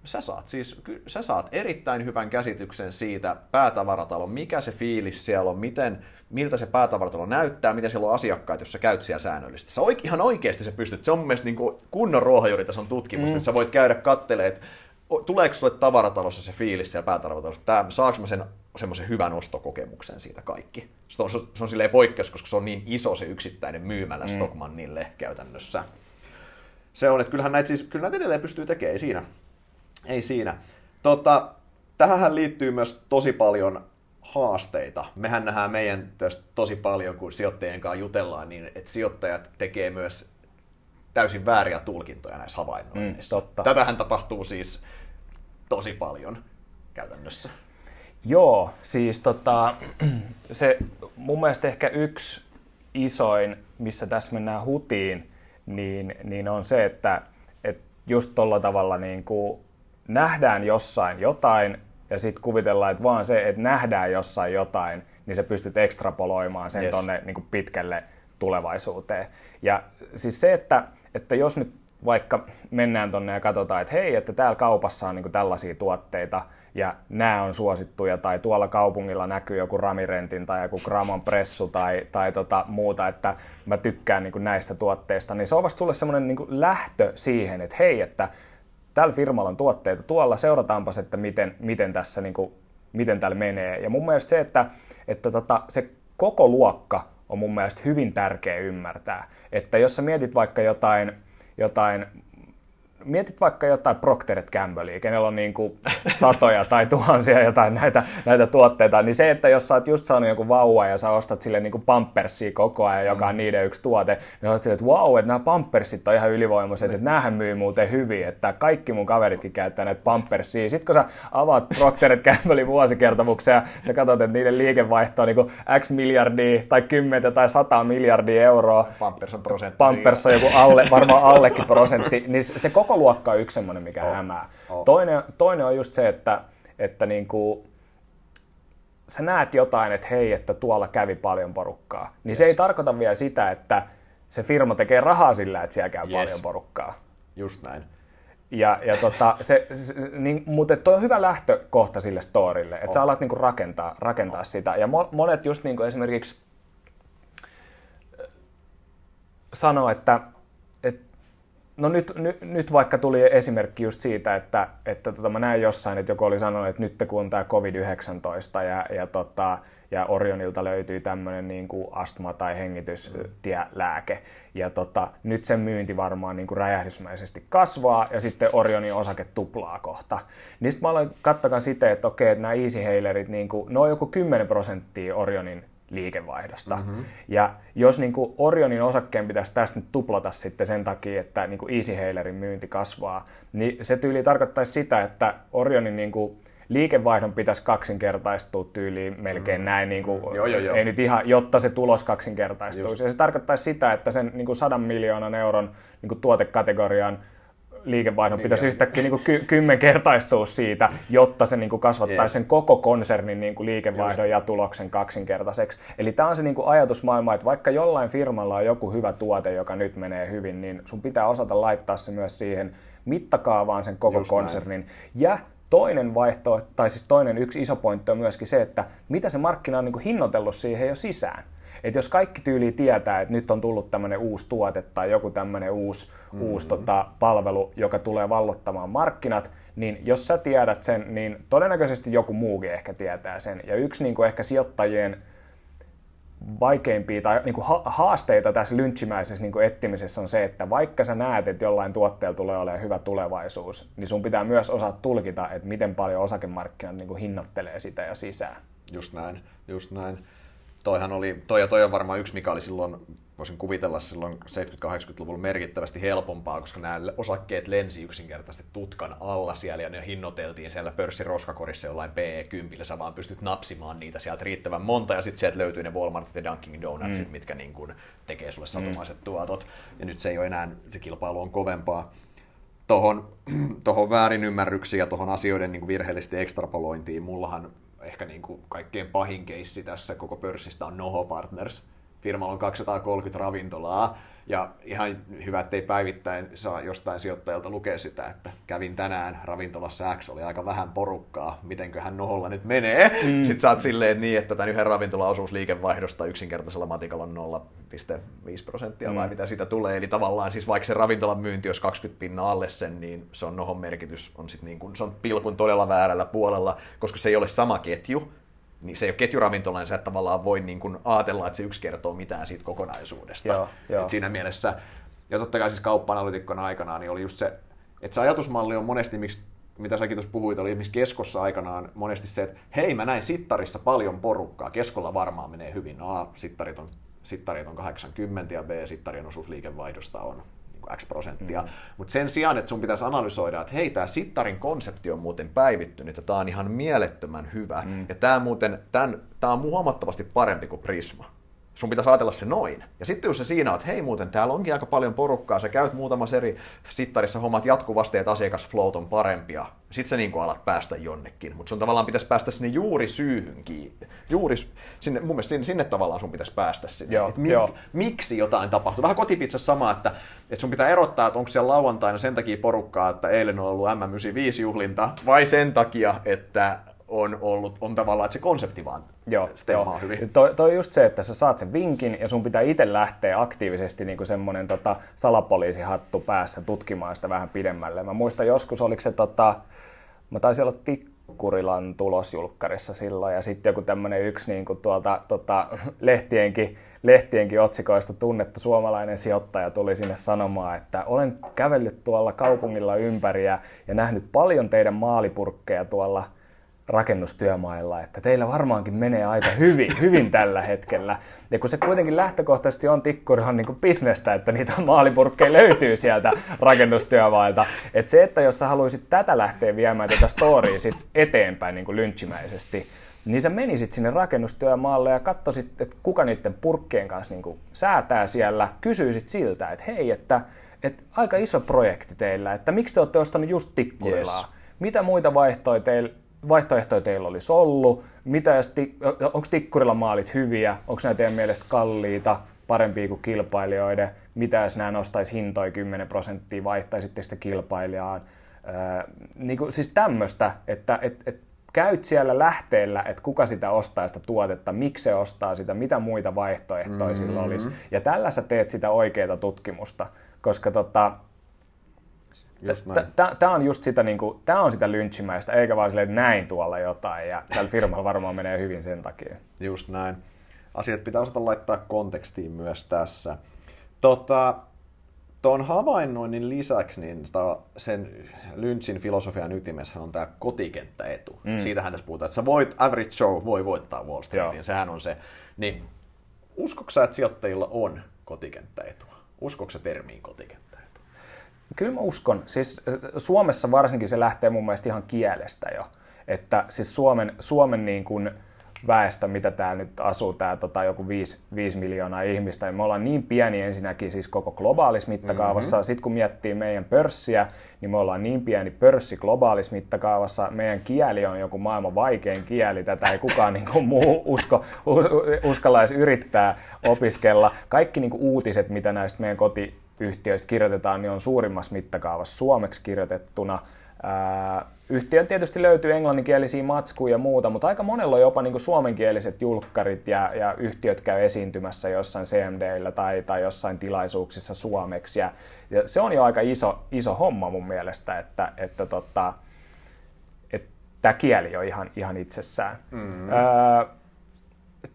sä saat siis sä saat erittäin hyvän käsityksen siitä päätavaratalon, mikä se fiilis siellä on, miten, miltä se päätavaratalo näyttää, miten siellä on asiakkaat, jos sä käyt siellä säännöllisesti. Sä oik, ihan oikeasti se pystyt, se on mun mielestä niin kuin kunnon ruohonjuuritason tutkimus, mm. että sä voit käydä kattelemaan, että tuleeko sulle tavaratalossa se fiilis siellä päätavaratalossa, että saako mä sen semmoisen hyvän ostokokemuksen siitä kaikki. Se on, se on silleen poikkeus, koska se on niin iso se yksittäinen myymälä mm. Stockmannille käytännössä. Se on, että kyllähän näitä, siis, kyllä näitä edelleen pystyy tekemään, ei siinä ei siinä. Tota, tähän liittyy myös tosi paljon haasteita. Mehän nähdään meidän tosi paljon, kun sijoittajien kanssa jutellaan, niin että sijoittajat tekee myös täysin vääriä tulkintoja näissä havainnoinneissa. Mm, totta. Tätähän tapahtuu siis tosi paljon käytännössä. Joo, siis tota, se mun mielestä ehkä yksi isoin, missä tässä mennään hutiin, niin, niin on se, että, että just tuolla tavalla niin kuin nähdään jossain jotain ja sitten kuvitellaan, että vaan se, että nähdään jossain jotain, niin sä pystyt ekstrapoloimaan sen yes. tonne niin kuin pitkälle tulevaisuuteen. Ja siis se, että, että jos nyt vaikka mennään tonne ja katsotaan, että hei, että täällä kaupassa on niin kuin tällaisia tuotteita ja nämä on suosittuja tai tuolla kaupungilla näkyy joku Ramirentin tai joku Gramon pressu tai, tai tota muuta, että mä tykkään niin näistä tuotteista, niin se on vasta sulle semmoinen niin lähtö siihen, että hei, että tällä firmalla on tuotteita tuolla, seurataanpa että miten, miten tässä niin kuin, miten täällä menee. Ja mun mielestä se, että, että tota, se koko luokka on mun mielestä hyvin tärkeä ymmärtää. Että jos sä mietit vaikka jotain, jotain mietit vaikka jotain Procter Gamblea, kenellä on niin kuin satoja tai tuhansia jotain näitä, näitä tuotteita, niin se, että jos sä oot just saanut joku vauva ja sä ostat sille niin kuin pampersia koko ajan, joka on mm. niiden yksi tuote, niin olet silleen, että wow, että nämä pampersit on ihan ylivoimaiset, että näähän myy muuten hyvin, että kaikki mun kaveritkin käyttää näitä pampersia. Sitten kun sä avaat Procter Gamblein vuosikertomuksen ja sä katsot, että niiden liikevaihto on niin kuin X miljardia tai 10 tai 100 miljardia euroa. Pampers on prosentti. Pampers on joku alle, varmaan allekin prosentti, niin se koko luokka on yksi semmoinen, mikä oh. hämää. Oh. Toinen, toinen on just se, että, että niin kuin, sä näet jotain, että hei, että tuolla kävi paljon porukkaa. Niin yes. se ei tarkoita vielä sitä, että se firma tekee rahaa sillä, että siellä käy yes. paljon porukkaa. Just näin. Ja, ja tota, se, se, niin, mutta toi on hyvä lähtökohta sille storille, että oh. sä alat niinku rakentaa, rakentaa oh. sitä. Ja monet just niinku esimerkiksi sanoo, että No nyt, nyt, nyt vaikka tuli esimerkki just siitä, että, että tota, mä näin jossain, että joku oli sanonut, että nyt kun on tämä COVID-19 ja, ja, tota, ja Orionilta löytyy tämmöinen niin kuin astma- tai hengitystielääke. Ja tota, nyt sen myynti varmaan niin kuin räjähdysmäisesti kasvaa ja sitten Orionin osake tuplaa kohta. Niin sitten mä aloin sitä, että okei, että nämä easy niin kuin, ne on joku 10 prosenttia Orionin liikevaihdosta. Mm-hmm. Ja jos niin kuin Orionin osakkeen pitäisi tästä nyt tuplata sitten sen takia, että niin kuin Easy Hailerin myynti kasvaa, niin se tyyli tarkoittaisi sitä, että Orionin niin kuin liikevaihdon pitäisi kaksinkertaistua tyyliin melkein mm. näin, niin kuin, joo, joo, joo. ei nyt ihan, jotta se tulos kaksinkertaistuisi. Ja se tarkoittaisi sitä, että sen niin kuin 100 miljoonan euron niin kuin tuotekategorian liikevaihdon pitäisi niin, yhtäkkiä niin kuin ky- kymmenkertaistua siitä, jotta se niin kuin kasvattaisi yes. sen koko konsernin niin kuin liikevaihdon Just. ja tuloksen kaksinkertaiseksi. Eli tämä on se niin kuin ajatusmaailma, että vaikka jollain firmalla on joku hyvä tuote, joka nyt menee hyvin, niin sun pitää osata laittaa se myös siihen mittakaavaan sen koko Just konsernin. Näin. Ja toinen vaihto, tai siis toinen yksi iso pointti on myöskin se, että mitä se markkina on niin kuin hinnoitellut siihen jo sisään. Että jos kaikki tyyli tietää, että nyt on tullut tämmöinen uusi tuote tai joku tämmöinen uusi, mm-hmm. uusi tota, palvelu, joka tulee vallottamaan markkinat, niin jos sä tiedät sen, niin todennäköisesti joku muukin ehkä tietää sen. Ja yksi niin kuin ehkä sijoittajien vaikeimpia tai niin kuin haasteita tässä lynchimäisessä niin kuin etsimisessä on se, että vaikka sä näet, että jollain tuotteella tulee olemaan hyvä tulevaisuus, niin sun pitää myös osaa tulkita, että miten paljon osakemarkkinat niin kuin hinnoittelee sitä ja sisään. Just näin, just näin toihan oli, toi ja toi on varmaan yksi, mikä oli silloin, voisin kuvitella silloin 70-80-luvulla merkittävästi helpompaa, koska nämä osakkeet lensi yksinkertaisesti tutkan alla siellä ja ne hinnoiteltiin siellä pörssiroskakorissa jollain PE10, sä vaan pystyt napsimaan niitä sieltä riittävän monta ja sitten sieltä löytyy ne Walmartit ja Dunkin Donutsit, mm. mitkä niin kuin tekee sulle satumaiset mm. tuotot. Ja nyt se ei ole enää, se kilpailu on kovempaa tuohon tohon väärinymmärryksiin ja tuohon asioiden niin virheellisesti ekstrapolointiin. Mullahan ehkä niin kuin kaikkein pahin keissi tässä koko pörssistä on Noho Partners. Firmalla on 230 ravintolaa, ja ihan hyvä, ettei päivittäin saa jostain sijoittajalta lukea sitä, että kävin tänään ravintolassa X, oli aika vähän porukkaa, mitenköhän noholla nyt menee. Mm. Sitten oot silleen niin, että tämän yhden ravintolan osuus liikevaihdosta yksinkertaisella matikalla on 0,5 prosenttia mm. vai mitä siitä tulee. Eli tavallaan siis vaikka se ravintolan myynti olisi 20 pinna alle sen, niin se on nohon merkitys on sitten niin kuin, se on pilkun todella väärällä puolella, koska se ei ole sama ketju, niin se ei ole ketjuravintola, niin sä et tavallaan voi niin kuin ajatella, että se yksi kertoo mitään siitä kokonaisuudesta. Joo, joo. siinä mielessä, ja totta kai siis kauppa-analytikkona aikanaan, niin oli just se, että se ajatusmalli on monesti, miksi mitä säkin tuossa puhuit, oli esimerkiksi keskossa aikanaan monesti se, että hei mä näin sittarissa paljon porukkaa, keskolla varmaan menee hyvin, no A, sittarit on, sittarit on 80 ja B, sittarien osuus liikevaihdosta on X prosenttia. Mm. Mutta sen sijaan, että sun pitäisi analysoida, että hei, tämä Sittarin konsepti on muuten päivittynyt ja tämä on ihan mielettömän hyvä. Mm. Ja tämä muuten, tämä on huomattavasti parempi kuin Prisma sun pitäisi ajatella se noin. Ja sitten jos se siinä on, että hei muuten, täällä onkin aika paljon porukkaa, sä käyt muutamassa eri sittarissa hommat jatkuvasti, että asiakasfloat on parempia, sitten sä niin kuin alat päästä jonnekin. Mutta sun tavallaan pitäisi päästä sinne juuri syyhyn kiinni. Juuri sinne, mun mielestä sinne, sinne tavallaan sun pitäisi päästä sinne. Joo, mik, joo. Miksi jotain tapahtuu? Vähän kotipizzassa sama, että, että sun pitää erottaa, että onko siellä lauantaina sen takia porukkaa, että eilen on ollut M95-juhlinta, vai sen takia, että on ollut, on tavallaan, että se konsepti vaan joo, joo. hyvin. Toi, toi just se, että sä saat sen vinkin ja sun pitää itse lähteä aktiivisesti niin kuin semmoinen tota, salapoliisihattu päässä tutkimaan sitä vähän pidemmälle. Mä muistan joskus, oliko se, tota, mä taisin olla Tikkurilan tulosjulkkarissa silloin ja sitten joku tämmöinen yksi niin kuin tuolta tota, lehtienkin, lehtienkin otsikoista tunnettu suomalainen sijoittaja tuli sinne sanomaan, että olen kävellyt tuolla kaupungilla ympäri ja, ja nähnyt paljon teidän maalipurkkeja tuolla – rakennustyömailla, että teillä varmaankin menee aika hyvin, hyvin tällä hetkellä. Ja kun se kuitenkin lähtökohtaisesti on tikkurihan niin kuin bisnestä, että niitä maalipurkkeja löytyy sieltä rakennustyömailta. Että se, että jos sä haluaisit tätä lähteä viemään tätä storya sit eteenpäin niin kuin lynchimäisesti, niin sä menisit sinne rakennustyömaalle ja katsoisit, että kuka niiden purkkien kanssa niin kuin säätää siellä, kysyisit siltä, että hei, että, että aika iso projekti teillä, että miksi te olette ostanut just tikkurilaa? Yes. Mitä muita vaihtoehtoja teillä vaihtoehtoja teillä olisi ollut? Mitä jos, onko tikkurilla maalit hyviä? Onko nämä teidän mielestä kalliita, parempia kuin kilpailijoiden? Mitä jos nämä nostaisi hintoja 10 prosenttia, vaihtaisitte sitä kilpailijaan? Öö, niin kuin, siis tämmöistä, että et, et käyt siellä lähteellä, että kuka sitä ostaa sitä tuotetta, miksi se ostaa sitä, mitä muita vaihtoehtoja mm-hmm. sillä olisi. Ja tällä sä teet sitä oikeaa tutkimusta, koska tota. Tämä on just sitä, niinku, tää on sitä lynchimäistä, eikä vaan silleen, että näin tuolla jotain, ja tällä firmalla varmaan menee hyvin sen takia. Just näin. Asiat pitää osata laittaa kontekstiin myös tässä. Tota, tuon havainnoinnin lisäksi niin sitä, sen Lynchin filosofian ytimessä on tämä kotikenttäetu. Mm. Siitähän tässä puhutaan, että sä voit, average Joe voi voittaa Wall Streetin, Joo. sehän on se. Niin uskoksa että sijoittajilla on kotikenttäetua? Uskoksa termiin kotikenttäetu? Kyllä mä uskon. Siis Suomessa varsinkin se lähtee mun mielestä ihan kielestä jo. Että siis Suomen, Suomen niin kuin, väestö, mitä täällä nyt asuu, tää, tota, joku 5, 5 miljoonaa ihmistä, ja me ollaan niin pieni ensinnäkin siis koko globaalissa mittakaavassa. Mm-hmm. Sitten kun miettii meidän pörssiä, niin me ollaan niin pieni pörssi globaalissa mittakaavassa. Meidän kieli on joku maailman vaikein kieli, tätä ei kukaan niin kuin muu usko, us, uskalla edes yrittää opiskella. Kaikki niin kuin uutiset, mitä näistä meidän kotiyhtiöistä kirjoitetaan, niin on suurimmassa mittakaavassa suomeksi kirjoitettuna. Ää, Yhtiön tietysti löytyy englanninkielisiä matskuja ja muuta, mutta aika monella on jopa niin suomenkieliset julkkarit ja, ja yhtiöt käy esiintymässä jossain CMDillä tai, tai jossain tilaisuuksissa suomeksi. Ja, ja se on jo aika iso, iso homma mun mielestä, että, että, tota, että tämä kieli on ihan, ihan itsessään. Mm-hmm. Öö,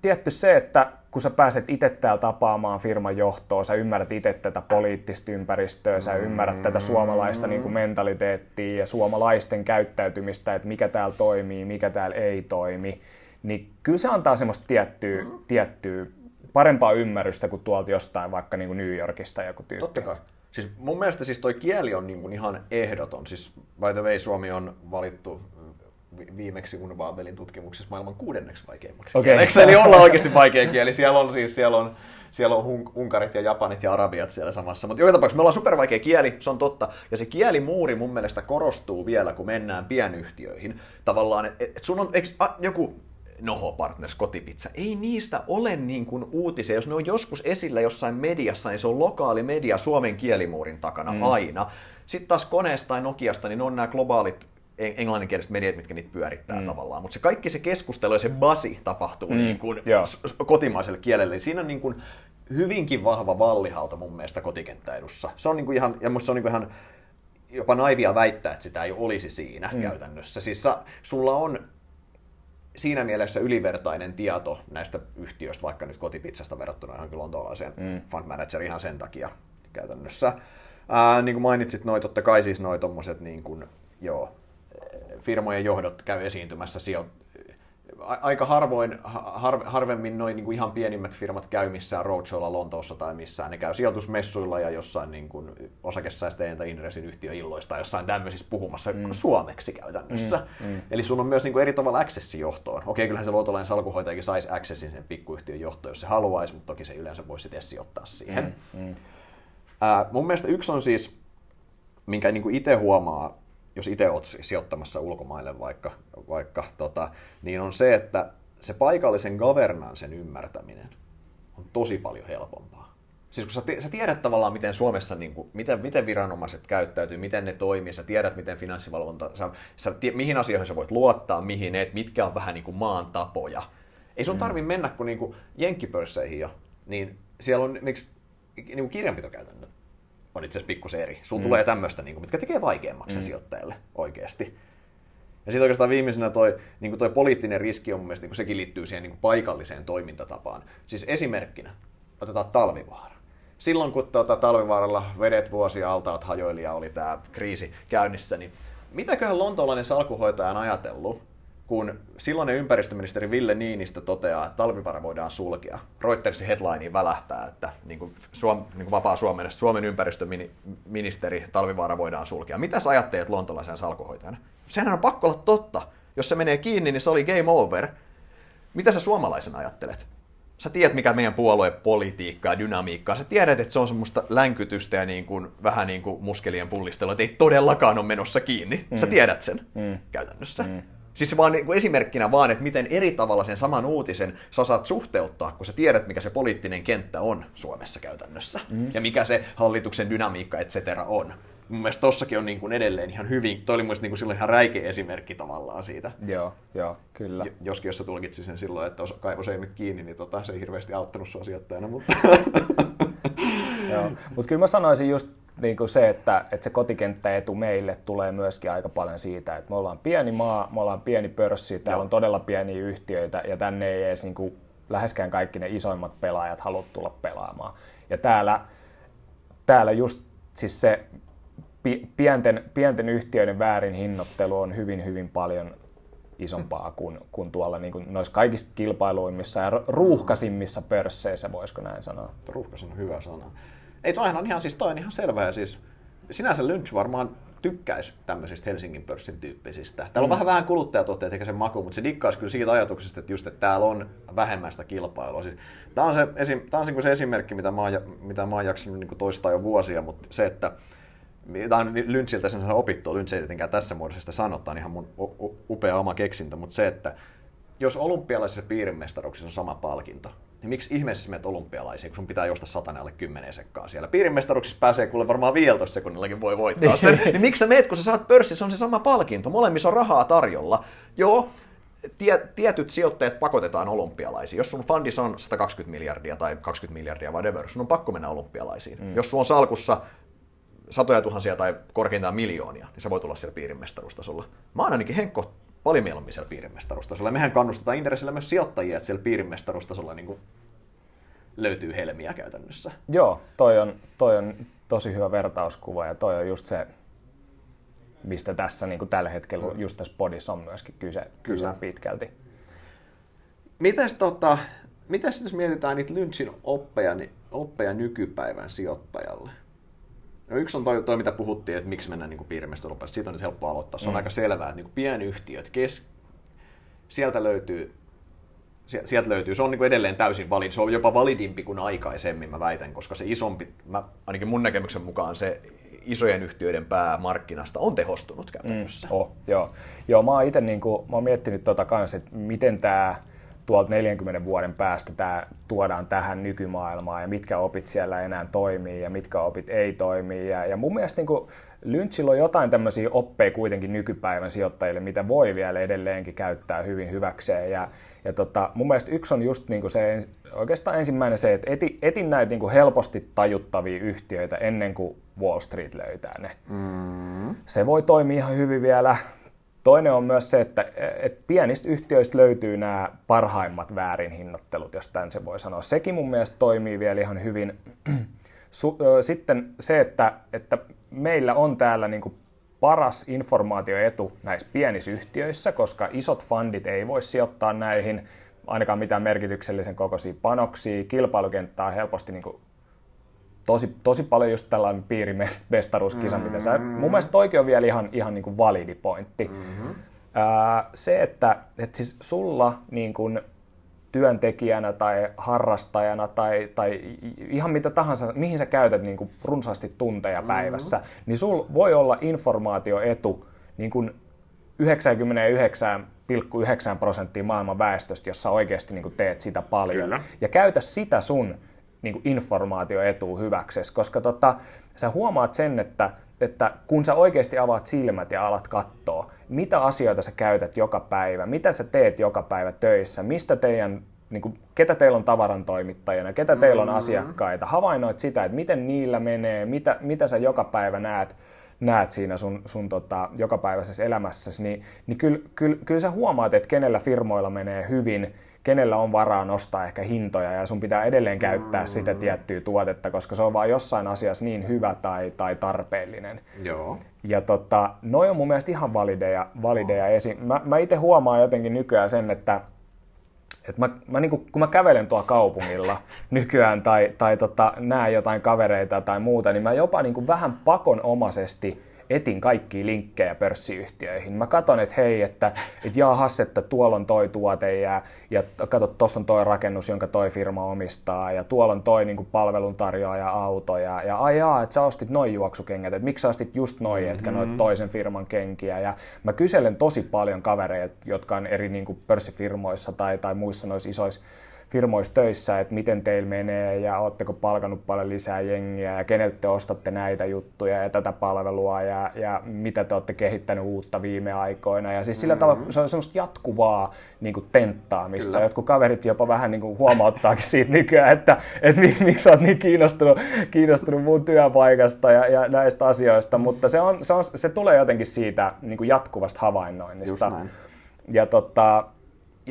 tietty se, että kun sä pääset itse täällä tapaamaan firman johtoa, sä ymmärrät itse tätä poliittista ympäristöä, sä ymmärrät tätä suomalaista niin kuin mentaliteettia ja suomalaisten käyttäytymistä, että mikä täällä toimii, mikä täällä ei toimi, niin kyllä se antaa semmoista tiettyä, tiettyä parempaa ymmärrystä kuin tuolta jostain vaikka niin kuin New Yorkista joku tyyppi. Totta kai. Siis mun mielestä siis toi kieli on niin kuin ihan ehdoton. Siis by the way, Suomi on valittu viimeksi Unvaabelin tutkimuksessa maailman kuudenneksi vaikeimmaksi okay. kieleksi. Eli ollaan oikeasti vaikea kieli. Siellä on siis siellä on, siellä on hun- unkarit ja japanit ja arabiat siellä samassa. Mutta joka tapauksessa me ollaan supervaikea kieli, se on totta. Ja se kielimuuri mun mielestä korostuu vielä, kun mennään pienyhtiöihin. Tavallaan, että et sun on eikö, a, joku Noho Partners kotipizza. Ei niistä ole niin kuin uutisia. Jos ne on joskus esillä jossain mediassa, niin se on lokaali media Suomen kielimuurin takana mm. aina. Sitten taas koneesta tai Nokiasta, niin on nämä globaalit englanninkieliset mediat, mitkä niitä pyörittää mm. tavallaan. Mutta se kaikki se keskustelu ja se basi tapahtuu mm. niin kuin kotimaiselle kielelle. Siinä on niin kuin hyvinkin vahva vallihauta mun mielestä kotikenttäedussa. Se on niin kuin ihan, ja se on niin kuin ihan jopa naivia väittää, että sitä ei olisi siinä mm. käytännössä. Siis sa, sulla on siinä mielessä ylivertainen tieto näistä yhtiöistä, vaikka nyt kotipizzasta verrattuna johonkin lontoolaiseen mm. fund manager ihan sen takia käytännössä. Ää, niin kuin mainitsit, noi, totta kai siis noi tommoset niin kuin, joo, firmojen johdot käy esiintymässä sijo- aika harvoin, har, harvemmin noin niin kuin ihan pienimmät firmat käy missään roadshowlla Lontoossa tai missään. Ne käy sijoitusmessuilla ja jossain niin kuin osakesäästäjien tai Inresin yhtiöilloista jossain tämmöisissä puhumassa mm. suomeksi käytännössä. Mm. Mm. Eli sun on myös niin kuin eri tavalla accessi johtoon. Okei, kyllähän se luotolainen salkuhoitajakin saisi accessin sen pikkuyhtiön johtoon, jos se haluaisi, mutta toki se yleensä voisi sitten sijoittaa siihen. Mm. Mm. Ää, mun mielestä yksi on siis, minkä niin kuin itse huomaa jos itse olet sijoittamassa ulkomaille vaikka, vaikka tota, niin on se, että se paikallisen governansen ymmärtäminen on tosi paljon helpompaa. Siis kun sä, sä tiedät tavallaan, miten Suomessa, niin kuin, miten, miten viranomaiset käyttäytyy, miten ne toimii, sä tiedät, miten finanssivalvonta, sä, sä tie, mihin asioihin sä voit luottaa, mihin et, mitkä on vähän niin kuin maan tapoja. Ei sun mm. tarvi mennä kuin, niin kuin jenkkipörsseihin jo, niin siellä on miksi, niin kuin kirjanpitokäytännöt on itse asiassa pikkusen eri. Sulla mm. tulee tämmöistä, niin kuin, mitkä tekee vaikeammaksi mm. sijoittajalle oikeasti. Ja sitten oikeastaan viimeisenä toi, niin toi poliittinen riski on mun mielestä, niin sekin liittyy siihen niin paikalliseen toimintatapaan. Siis esimerkkinä, otetaan talvivaara. Silloin kun tuota, talvivaaralla vedet vuosia altaat hajoili ja oli tämä kriisi käynnissä, niin mitäköhän lontoolainen salkuhoitaja on ajatellut, kun silloinen ympäristöministeri Ville Niinistö toteaa, että talvivara voidaan sulkea. Reutersin headlineen välähtää, että niin kuin Suom, niin kuin vapaa Suomen, Suomen ympäristöministeri talvivaara voidaan sulkea. Mitä sä ajattelet lontolaisen salkohoitajana? Sehän on pakko olla totta. Jos se menee kiinni, niin se oli game over. Mitä sä suomalaisen ajattelet? Sä tiedät, mikä meidän puolueen politiikka ja dynamiikkaa. Sä tiedät, että se on semmoista länkytystä ja niin kuin, vähän niin kuin muskelien pullistelua, että ei todellakaan ole menossa kiinni. Mm. Sä tiedät sen mm. käytännössä. Mm. Siis vaan niin kuin esimerkkinä vaan, että miten eri tavalla sen saman uutisen sä saat suhteuttaa, kun sä tiedät, mikä se poliittinen kenttä on Suomessa käytännössä. Mm. Ja mikä se hallituksen dynamiikka, et cetera, on. Mun mielestä tossakin on niin kuin edelleen ihan hyvin, toi oli mun niin silloin ihan räikeä esimerkki tavallaan siitä. Joo, joo, kyllä. Joskin jos sä tulkitsi sen silloin, että kaivos ei nyt kiinni, niin tota, se ei hirveästi auttanut sua sijoittajana, mutta... joo, mutta kyllä mä sanoisin just niin kuin se, että, että se kotikenttäetu meille tulee myöskin aika paljon siitä, että me ollaan pieni maa, me ollaan pieni pörssi, täällä Joo. on todella pieniä yhtiöitä ja tänne ei edes niin kuin läheskään kaikki ne isoimmat pelaajat halua tulla pelaamaan. Ja täällä, täällä just siis se pienten, pienten yhtiöiden väärin hinnoittelu on hyvin, hyvin paljon isompaa kuin, kuin tuolla niin kuin noissa kaikista kilpailuimmissa ja ruuhkasimmissa pörsseissä, voisiko näin sanoa. Ruuhkasin on hyvä sana. Ei, toihan on ihan, siis toi on ihan selvä ja siis sinänsä Lynch varmaan tykkäisi tämmöisistä Helsingin pörssin tyyppisistä. Täällä on mm. vähän vähän kuluttajatuotteet eikä se maku, mutta se dikkaisi kyllä siitä ajatuksesta, että just, että täällä on vähemmän sitä kilpailua. Siis, tämä on se, esim, tämä on se, se esimerkki, mitä mä oon, mitä mä oon jaksanut niin toistaa jo vuosia, mutta se, että Tämä on Lynchiltä sen opittu, Lynch ei tietenkään tässä muodossa sitä sanottaa, ihan mun upea oma keksintö, mutta se, että jos olympialaisissa piirimestaruuksissa on sama palkinto, niin miksi ihmeessä menet olympialaisiin, kun sun pitää josta satana alle kymmenen sekkaa siellä. Piirimestaruuksissa pääsee kuule varmaan 15 sekunnillakin voi voittaa sen. niin miksi sä meet, kun sä saat pörssissä, on se sama palkinto. Molemmissa on rahaa tarjolla. Joo, tie, tietyt sijoittajat pakotetaan olympialaisiin. Jos sun fundissa on 120 miljardia tai 20 miljardia, whatever, sun on pakko mennä olympialaisiin. Mm. Jos sun on salkussa satoja tuhansia tai korkeintaan miljoonia, niin sä voit tulla siellä piirimestaruustasolla. Mä oon ainakin Henkko paljon mieluummin siellä piirimestaruustasolla. Mehän kannustetaan Inderesillä myös sijoittajia, että siellä piirimestaruustasolla niin löytyy helmiä käytännössä. Joo, toi on, toi on tosi hyvä vertauskuva ja toi on just se, mistä tässä niin kuin tällä hetkellä mm. just tässä podissa on myöskin kyse, kyse pitkälti. Mites, tota, mitäs jos mietitään niitä Lynchin oppeja, niin oppeja nykypäivän sijoittajalle? No yksi on toi, toi mitä puhuttiin, että miksi mennään niin piirimestaruuteen. Siitä on nyt helppo aloittaa. Se on mm. aika selvää, että niin pienyhtiöt, kes... sieltä löytyy sieltä löytyy. Se on niin edelleen täysin validi. Se on jopa validimpi kuin aikaisemmin, mä väitän, koska se isompi, mä, ainakin mun näkemyksen mukaan se isojen yhtiöiden päämarkkinasta on tehostunut käytännössä. Mm, oh, joo. joo, mä oon itse niin kuin, mä oon miettinyt tota kanssa, että miten tämä tuolta 40 vuoden päästä tämä tuodaan tähän nykymaailmaan ja mitkä opit siellä enää toimii ja mitkä opit ei toimi. Ja, ja mun mielestä niin Lynchillä on jotain tämmöisiä oppeja kuitenkin nykypäivän sijoittajille, mitä voi vielä edelleenkin käyttää hyvin hyväkseen. Ja, ja tota, mun mielestä yksi on just niin kuin se, oikeastaan ensimmäinen se, että eti, etin näitä niin kuin helposti tajuttavia yhtiöitä ennen kuin Wall Street löytää ne. Mm. Se voi toimia ihan hyvin vielä Toinen on myös se, että, että pienistä yhtiöistä löytyy nämä parhaimmat väärinhinnottelut, jos tämän se voi sanoa. Sekin mun mielestä toimii vielä ihan hyvin. Sitten se, että, että meillä on täällä niin kuin paras informaatioetu näissä pienissä yhtiöissä, koska isot fundit ei voi sijoittaa näihin ainakaan mitään merkityksellisen kokoisia panoksia. Kilpailukenttä on helposti niin kuin tosi, tosi paljon just tällainen piirimestaruuskisa, mm-hmm. mitä sä, mun mielestä toikin on vielä ihan, ihan niin kuin validi pointti. Mm-hmm. Ää, se, että, että siis sulla niin kuin työntekijänä tai harrastajana tai, tai ihan mitä tahansa, mihin sä käytät niin kuin runsaasti tunteja mm-hmm. päivässä, mm-hmm. niin sul voi olla informaatioetu niin kuin 99,9 prosenttia maailman väestöstä, jos sä oikeasti niin kuin teet sitä paljon. Kyllä. Ja käytä sitä sun niin kuin informaatioetua hyväksesi, koska tota, sä huomaat sen, että, että kun sä oikeasti avaat silmät ja alat katsoa, mitä asioita sä käytät joka päivä, mitä sä teet joka päivä töissä, mistä teidän niin kuin, ketä teillä on tavarantoimittajana, ketä teillä on mm-hmm. asiakkaita, havainnoit sitä, että miten niillä menee, mitä, mitä sä joka päivä näet, näet siinä sun, sun tota, jokapäiväisessä elämässäsi, niin, niin kyllä, kyllä, kyllä sä huomaat, että kenellä firmoilla menee hyvin, kenellä on varaa nostaa ehkä hintoja ja sun pitää edelleen käyttää mm. sitä tiettyä tuotetta, koska se on vain jossain asiassa niin hyvä tai, tai tarpeellinen. Joo. Ja tota, noi on mun mielestä ihan valideja, valideja oh. esi- Mä, mä itse huomaan jotenkin nykyään sen, että et mä, mä niinku, kun mä kävelen tuolla kaupungilla nykyään tai, tai tota, näen jotain kavereita tai muuta, niin mä jopa niinku vähän pakonomaisesti etin kaikki linkkejä pörssiyhtiöihin. Mä katson, että hei, että, että jaahas, että tuolla on toi tuote ja, ja kato, tuossa on toi rakennus, jonka toi firma omistaa ja tuolla on toi niin palveluntarjoaja auto ja, ja ai jaa, että sä ostit noin juoksukengät, että miksi sä ostit just noin, mm-hmm. etkä noit toisen firman kenkiä. Ja mä kyselen tosi paljon kavereita, jotka on eri niin kuin pörssifirmoissa tai, tai muissa noissa isoissa firmoissa töissä, että miten teillä menee ja oletteko palkannut paljon lisää jengiä ja keneltä te ostatte näitä juttuja ja tätä palvelua ja, ja mitä te olette kehittänyt uutta viime aikoina. Ja siis sillä mm-hmm. tavalla se on semmoista jatkuvaa niin kuin tenttaamista. Kyllä. Jotkut kaverit jopa vähän niin kuin huomauttaakin siitä nykyään, että, että miksi olet niin kiinnostunut, kiinnostunut mun työpaikasta ja, ja näistä asioista, mutta se, on, se, on, se tulee jotenkin siitä niin kuin jatkuvasta havainnoinnista. Ja tota,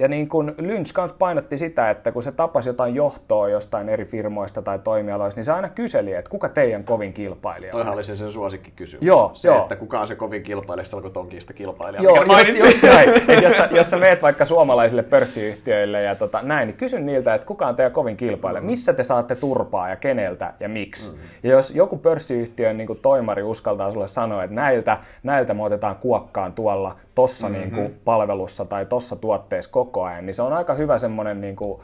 ja niin kuin Lynch kanssa painotti sitä, että kun se tapasi jotain johtoa jostain eri firmoista tai toimialoista, niin se aina kyseli, että kuka teidän kovin kilpailija on. Toihan oli se sen suosikki kysymys. Joo, se, joo. että kuka on se kovin kilpailija, se alkoi tonkista kilpailija. Joo, just, just näin. Et jos, sä, jos sä meet vaikka suomalaisille pörssiyhtiöille ja tota, näin, niin kysy niiltä, että kuka on teidän kovin kilpailija, mm. missä te saatte turpaa ja keneltä ja miksi. Mm. Ja jos joku pörssiyhtiön niin kuin toimari uskaltaa sulle sanoa, että näiltä, näiltä me otetaan kuokkaan tuolla tossa mm-hmm. niin kuin palvelussa tai tossa tuotteessa koko ajan, niin se on aika hyvä semmoinen niin kuin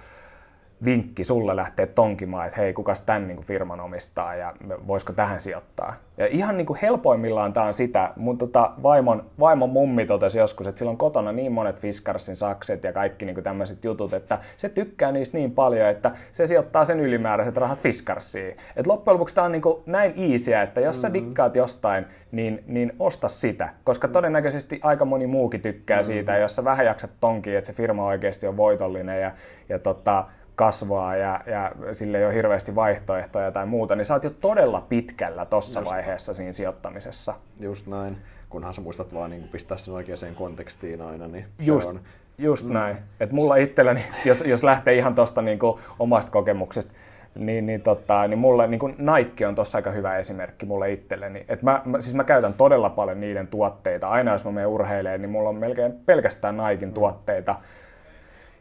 vinkki sulle lähteä tonkimaan, että hei, kukas tämän niin kuin firman omistaa ja voisiko tähän sijoittaa. Ja ihan niin kuin helpoimmillaan tämä on sitä, mun tota, vaimon, vaimon mummi totesi joskus, että sillä on kotona niin monet Fiskarsin sakset ja kaikki niin kuin tämmöiset jutut, että se tykkää niistä niin paljon, että se sijoittaa sen ylimääräiset rahat Fiskarsiin. Et loppujen lopuksi tämä on niin kuin näin easyä, että jos sä mm-hmm. dikkaat jostain, niin, niin osta sitä, koska todennäköisesti aika moni muukin tykkää mm-hmm. siitä, ja jos sä vähän jaksat tonkia, että se firma oikeasti on voitollinen ja, ja tota, kasvaa ja, ja sille ei ole hirveästi vaihtoehtoja tai muuta, niin sä oot jo todella pitkällä tuossa vaiheessa siinä sijoittamisessa. Just näin, kunhan sä muistat vaan niin pistää sen oikeaan kontekstiin aina, niin just, on... Just mm. näin. Et mulla itselläni, jos, jos lähtee ihan tuosta niin omasta kokemuksesta, niin, niin, tota, niin mulle niin Nike on tuossa aika hyvä esimerkki mulle itselleni. Et mä, mä, siis mä käytän todella paljon niiden tuotteita. Aina jos mä menen urheilemaan, niin mulla on melkein pelkästään Niken tuotteita.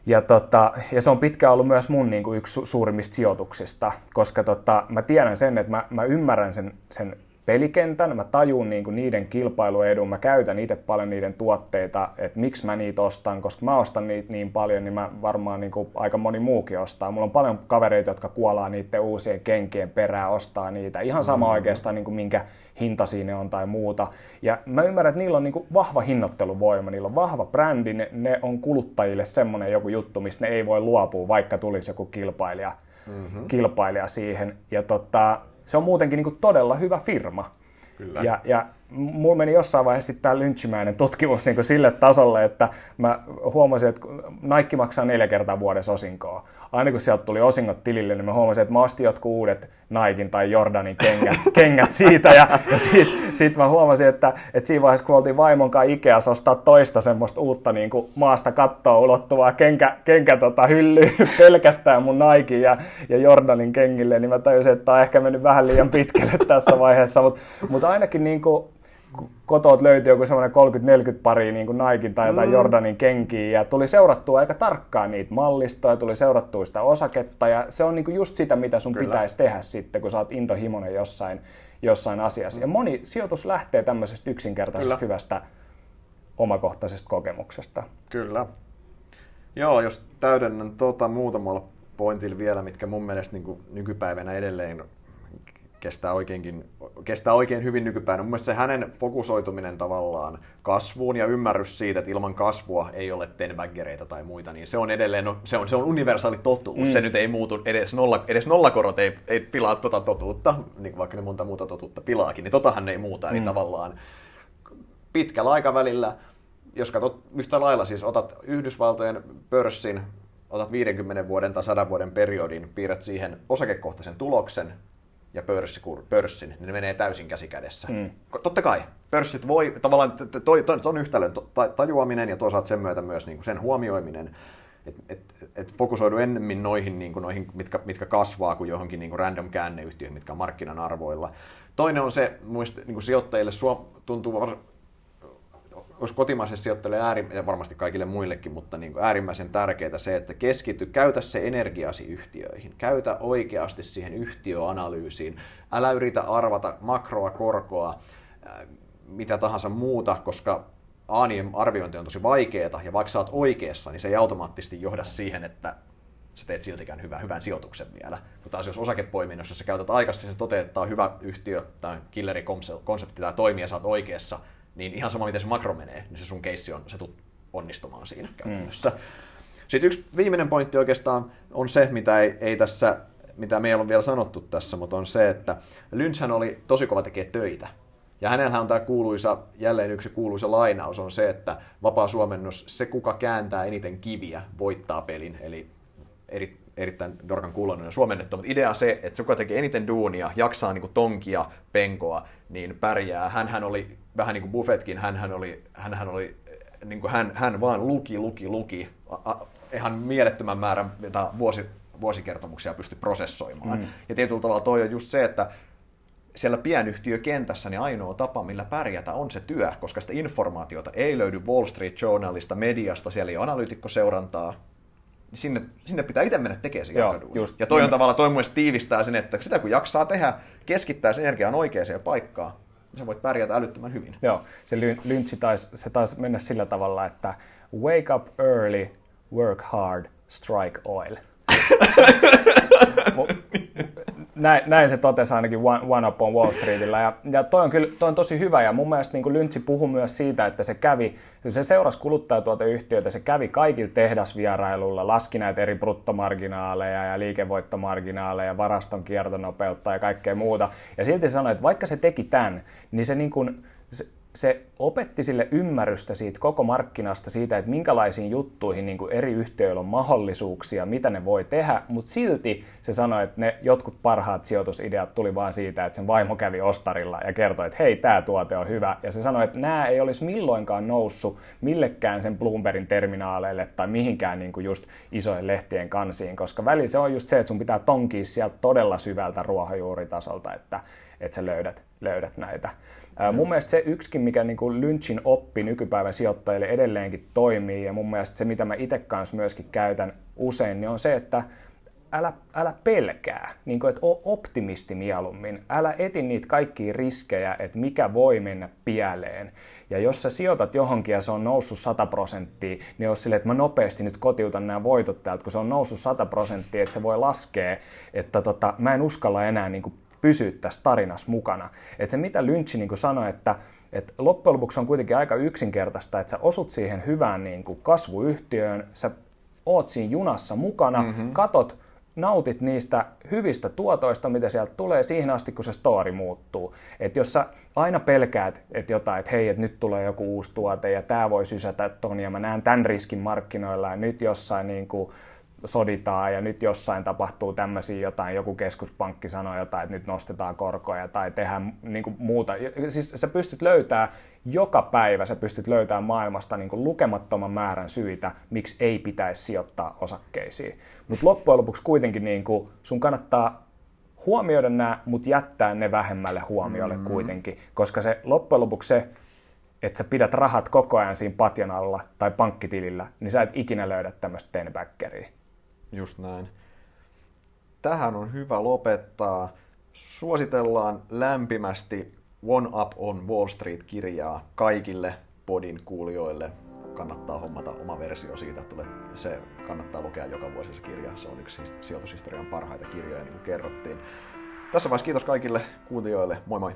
Ja, tota, ja se on pitkään ollut myös mun niin kuin yksi suurimmista sijoituksista, koska tota, mä tiedän sen, että mä, mä ymmärrän sen, sen pelikentän, mä tajun niin kuin niiden kilpailuedun, mä käytän itse paljon niiden tuotteita, että miksi mä niitä ostan, koska mä ostan niitä niin paljon, niin mä varmaan niin kuin aika moni muukin ostaa. Mulla on paljon kavereita, jotka kuolaa niiden uusien kenkien perään, ostaa niitä. Ihan sama mm-hmm. oikeastaan niin kuin minkä hinta siinä on tai muuta. Ja mä ymmärrän, että niillä on niin kuin vahva hinnoitteluvoima, niillä on vahva brändi, ne, ne on kuluttajille semmoinen joku juttu, mistä ne ei voi luopua, vaikka tulisi joku kilpailija, mm-hmm. kilpailija siihen. Ja tota, se on muutenkin niin kuin todella hyvä firma. Kyllä. Ja, ja mulla meni jossain vaiheessa tämä lynchimäinen tutkimus niin sille tasolle, että mä huomasin, että Nike maksaa neljä kertaa vuodessa osinkoa aina kun sieltä tuli osingot tilille, niin mä huomasin, että mä ostin jotkut uudet Naikin tai Jordanin kengät, kengät siitä. Ja, ja sitten sit mä huomasin, että, että siinä vaiheessa, kun oltiin vaimon kanssa Ikeassa ostaa toista semmoista uutta niin kuin maasta kattoa ulottuvaa kenkä, kenkä tota, hyllyä pelkästään mun Naikin ja, ja Jordanin kengille, niin mä tajusin, että tämä on ehkä mennyt vähän liian pitkälle tässä vaiheessa. Mutta mut ainakin niin kuin, kotoot löytyi joku semmoinen 30-40 pari niin kuin Nike tai jotain mm. Jordanin kenkiä ja tuli seurattua aika tarkkaan niitä mallistoja, tuli seurattua sitä osaketta ja se on niin kuin just sitä, mitä sun Kyllä. pitäisi tehdä sitten, kun sä oot intohimoinen jossain, jossain asiassa. Mm. Ja moni sijoitus lähtee tämmöisestä yksinkertaisesta Kyllä. hyvästä omakohtaisesta kokemuksesta. Kyllä. Joo, jos täydennän tuota muutamalla pointilla vielä, mitkä mun mielestä niin kuin nykypäivänä edelleen kestää, oikeinkin, kestää oikein hyvin nykypäivänä. Mun se hänen fokusoituminen tavallaan kasvuun ja ymmärrys siitä, että ilman kasvua ei ole tenbaggereita tai muita, niin se on edelleen, no, se, on, se on universaali totuus. Mm. Se nyt ei muutu, edes, nolla, edes nollakorot ei, ei pilaa tota totuutta, niin vaikka ne monta muuta totuutta pilaakin, niin totahan ei muuta. Mm. Niin tavallaan pitkällä aikavälillä, jos katsot yhtä lailla, siis otat Yhdysvaltojen pörssin, otat 50 vuoden tai 100 vuoden periodin, piirrät siihen osakekohtaisen tuloksen, ja pörssin, niin ne menee täysin käsikädessä. Mm. Totta kai, pörssit voi, tavallaan toi, toi, ton yhtälön tajuaminen ja toisaalta sen myötä myös niin kuin sen huomioiminen, että et, et fokusoidu ennemmin noihin, niin kuin noihin mitkä, mitkä kasvaa, kuin johonkin niin kuin random käänneyhtiöihin, mitkä on markkinan arvoilla. Toinen on se, muista, niin kuin sijoittajille suom, tuntuu olisi kotimaisessa sijoittajille äärim, ja varmasti kaikille muillekin, mutta niin äärimmäisen tärkeää se, että keskity, käytä se energiasi yhtiöihin, käytä oikeasti siihen yhtiöanalyysiin, älä yritä arvata makroa, korkoa, mitä tahansa muuta, koska aanien arviointi on tosi vaikeaa, ja vaikka sä oot oikeassa, niin se ei automaattisesti johda siihen, että sä teet siltikään hyvän, hyvän sijoituksen vielä. Mutta taas jos osakepoiminnossa sä käytät aikaisemmin, se toteuttaa hyvä yhtiö tai killerikonsepti tai toimii ja sä oot oikeassa, niin ihan sama miten se makro menee, niin se sun keissi on, se tulet onnistumaan siinä käytännössä. Mm. Sitten yksi viimeinen pointti oikeastaan on se, mitä ei, ei tässä mitä me ei ole vielä sanottu tässä, mutta on se, että Lynchhän oli tosi kova tekee töitä. Ja hänellä on tämä kuuluisa, jälleen yksi kuuluisa lainaus on se, että vapaa suomennos, se kuka kääntää eniten kiviä, voittaa pelin. Eli eri, erittäin dorkan kuulonen ja suomennettu, mutta idea on se, että se kuka tekee eniten duunia, jaksaa niin kuin tonkia, penkoa, niin pärjää. Hänhän oli vähän niin kuin Buffettkin, hänhän oli, hänhän oli niin kuin hän, hän vaan luki, luki, luki, a, a, ihan mielettömän määrän vuosi, vuosikertomuksia pysty prosessoimaan. Mm. Ja tietyllä tavalla toi on just se, että siellä pienyhtiökentässä niin ainoa tapa, millä pärjätä, on se työ, koska sitä informaatiota ei löydy Wall Street Journalista, mediasta, siellä ei ole analyytikkoseurantaa, niin sinne, sinne pitää itse mennä tekemään se Joo, just. Ja toi on tavallaan, toi myös tiivistää sen, että sitä kun jaksaa tehdä, keskittää sen energiaan oikeaan paikkaan, niin sä voit pärjätä älyttömän hyvin. Joo, se lyntsi taisi, se taisi mennä sillä tavalla, että wake up early, work hard, strike oil. näin, näin se totesi ainakin One, One Up on Wall Streetillä. Ja, ja toi, on kyllä, toi on tosi hyvä ja mun mielestä niin Lyntsi puhui myös siitä, että se kävi, se seurasi kuluttajatuoteyhtiöitä, se kävi kaikilla tehdasvierailulla, laski näitä eri bruttomarginaaleja ja liikevoittomarginaaleja, varaston kiertonopeutta ja kaikkea muuta. Ja silti sanoi, että vaikka se teki tämän, niin se, niin kuin, se, opetti sille ymmärrystä siitä koko markkinasta, siitä, että minkälaisiin juttuihin niin kuin eri yhtiöillä on mahdollisuuksia, mitä ne voi tehdä, mutta silti se sanoi, että ne jotkut parhaat sijoitusideat tuli vaan siitä, että sen vaimo kävi ostarilla ja kertoi, että hei, tämä tuote on hyvä. Ja se sanoi, että nämä ei olisi milloinkaan noussut millekään sen Bloombergin terminaaleille tai mihinkään niin kuin just isojen lehtien kansiin, koska väli se on just se, että sun pitää tonkia sieltä todella syvältä ruohonjuuritasolta, että, että sä löydät, löydät näitä. Mm. Mun mielestä se yksikin, mikä niin kuin Lynchin oppi nykypäivän sijoittajille edelleenkin toimii, ja mun mielestä se, mitä mä itse kanssa myöskin käytän usein, niin on se, että älä, älä pelkää, niin kuin, että ole optimisti mieluummin. Älä eti niitä kaikkia riskejä, että mikä voi mennä pieleen. Ja jos sä sijoitat johonkin ja se on noussut 100 prosenttia, niin jos silleen, että mä nopeasti nyt kotiutan nämä voitot täältä, kun se on noussut 100 prosenttia, että se voi laskea, että tota, mä en uskalla enää niin kuin pysyä tässä tarinassa mukana. Että se mitä Lynch niin sanoi, että, että loppujen lopuksi on kuitenkin aika yksinkertaista, että sä osut siihen hyvään niin kuin kasvuyhtiöön, sä oot siinä junassa mukana, mm-hmm. katot, nautit niistä hyvistä tuotoista, mitä sieltä tulee siihen asti, kun se story muuttuu. Että jos sä aina pelkäät, että jotain, että hei, että nyt tulee joku uusi tuote ja tämä voi sysätä ton ja mä näen tämän riskin markkinoilla ja nyt jossain niin kuin soditaan ja nyt jossain tapahtuu tämmöisiä jotain, joku keskuspankki sanoo jotain, että nyt nostetaan korkoja tai tehdään niin kuin muuta. Siis sä pystyt löytämään joka päivä, sä pystyt löytämään maailmasta niin kuin lukemattoman määrän syitä, miksi ei pitäisi sijoittaa osakkeisiin. Mutta loppujen lopuksi kuitenkin niin kuin sun kannattaa huomioida nämä, mutta jättää ne vähemmälle huomiolle mm-hmm. kuitenkin, koska se loppujen lopuksi se, että sä pidät rahat koko ajan siinä patjan alla tai pankkitilillä, niin sä et ikinä löydä tämmöistä tenbackeria. Just näin. Tähän on hyvä lopettaa. Suositellaan lämpimästi One Up on Wall Street-kirjaa kaikille podin kuulijoille. Kannattaa hommata oma versio siitä. Tulee, se kannattaa lukea joka vuosi se kirja. Se on yksi sijoitushistorian parhaita kirjoja, niin kuin kerrottiin. Tässä vaiheessa kiitos kaikille kuuntelijoille. Moi moi!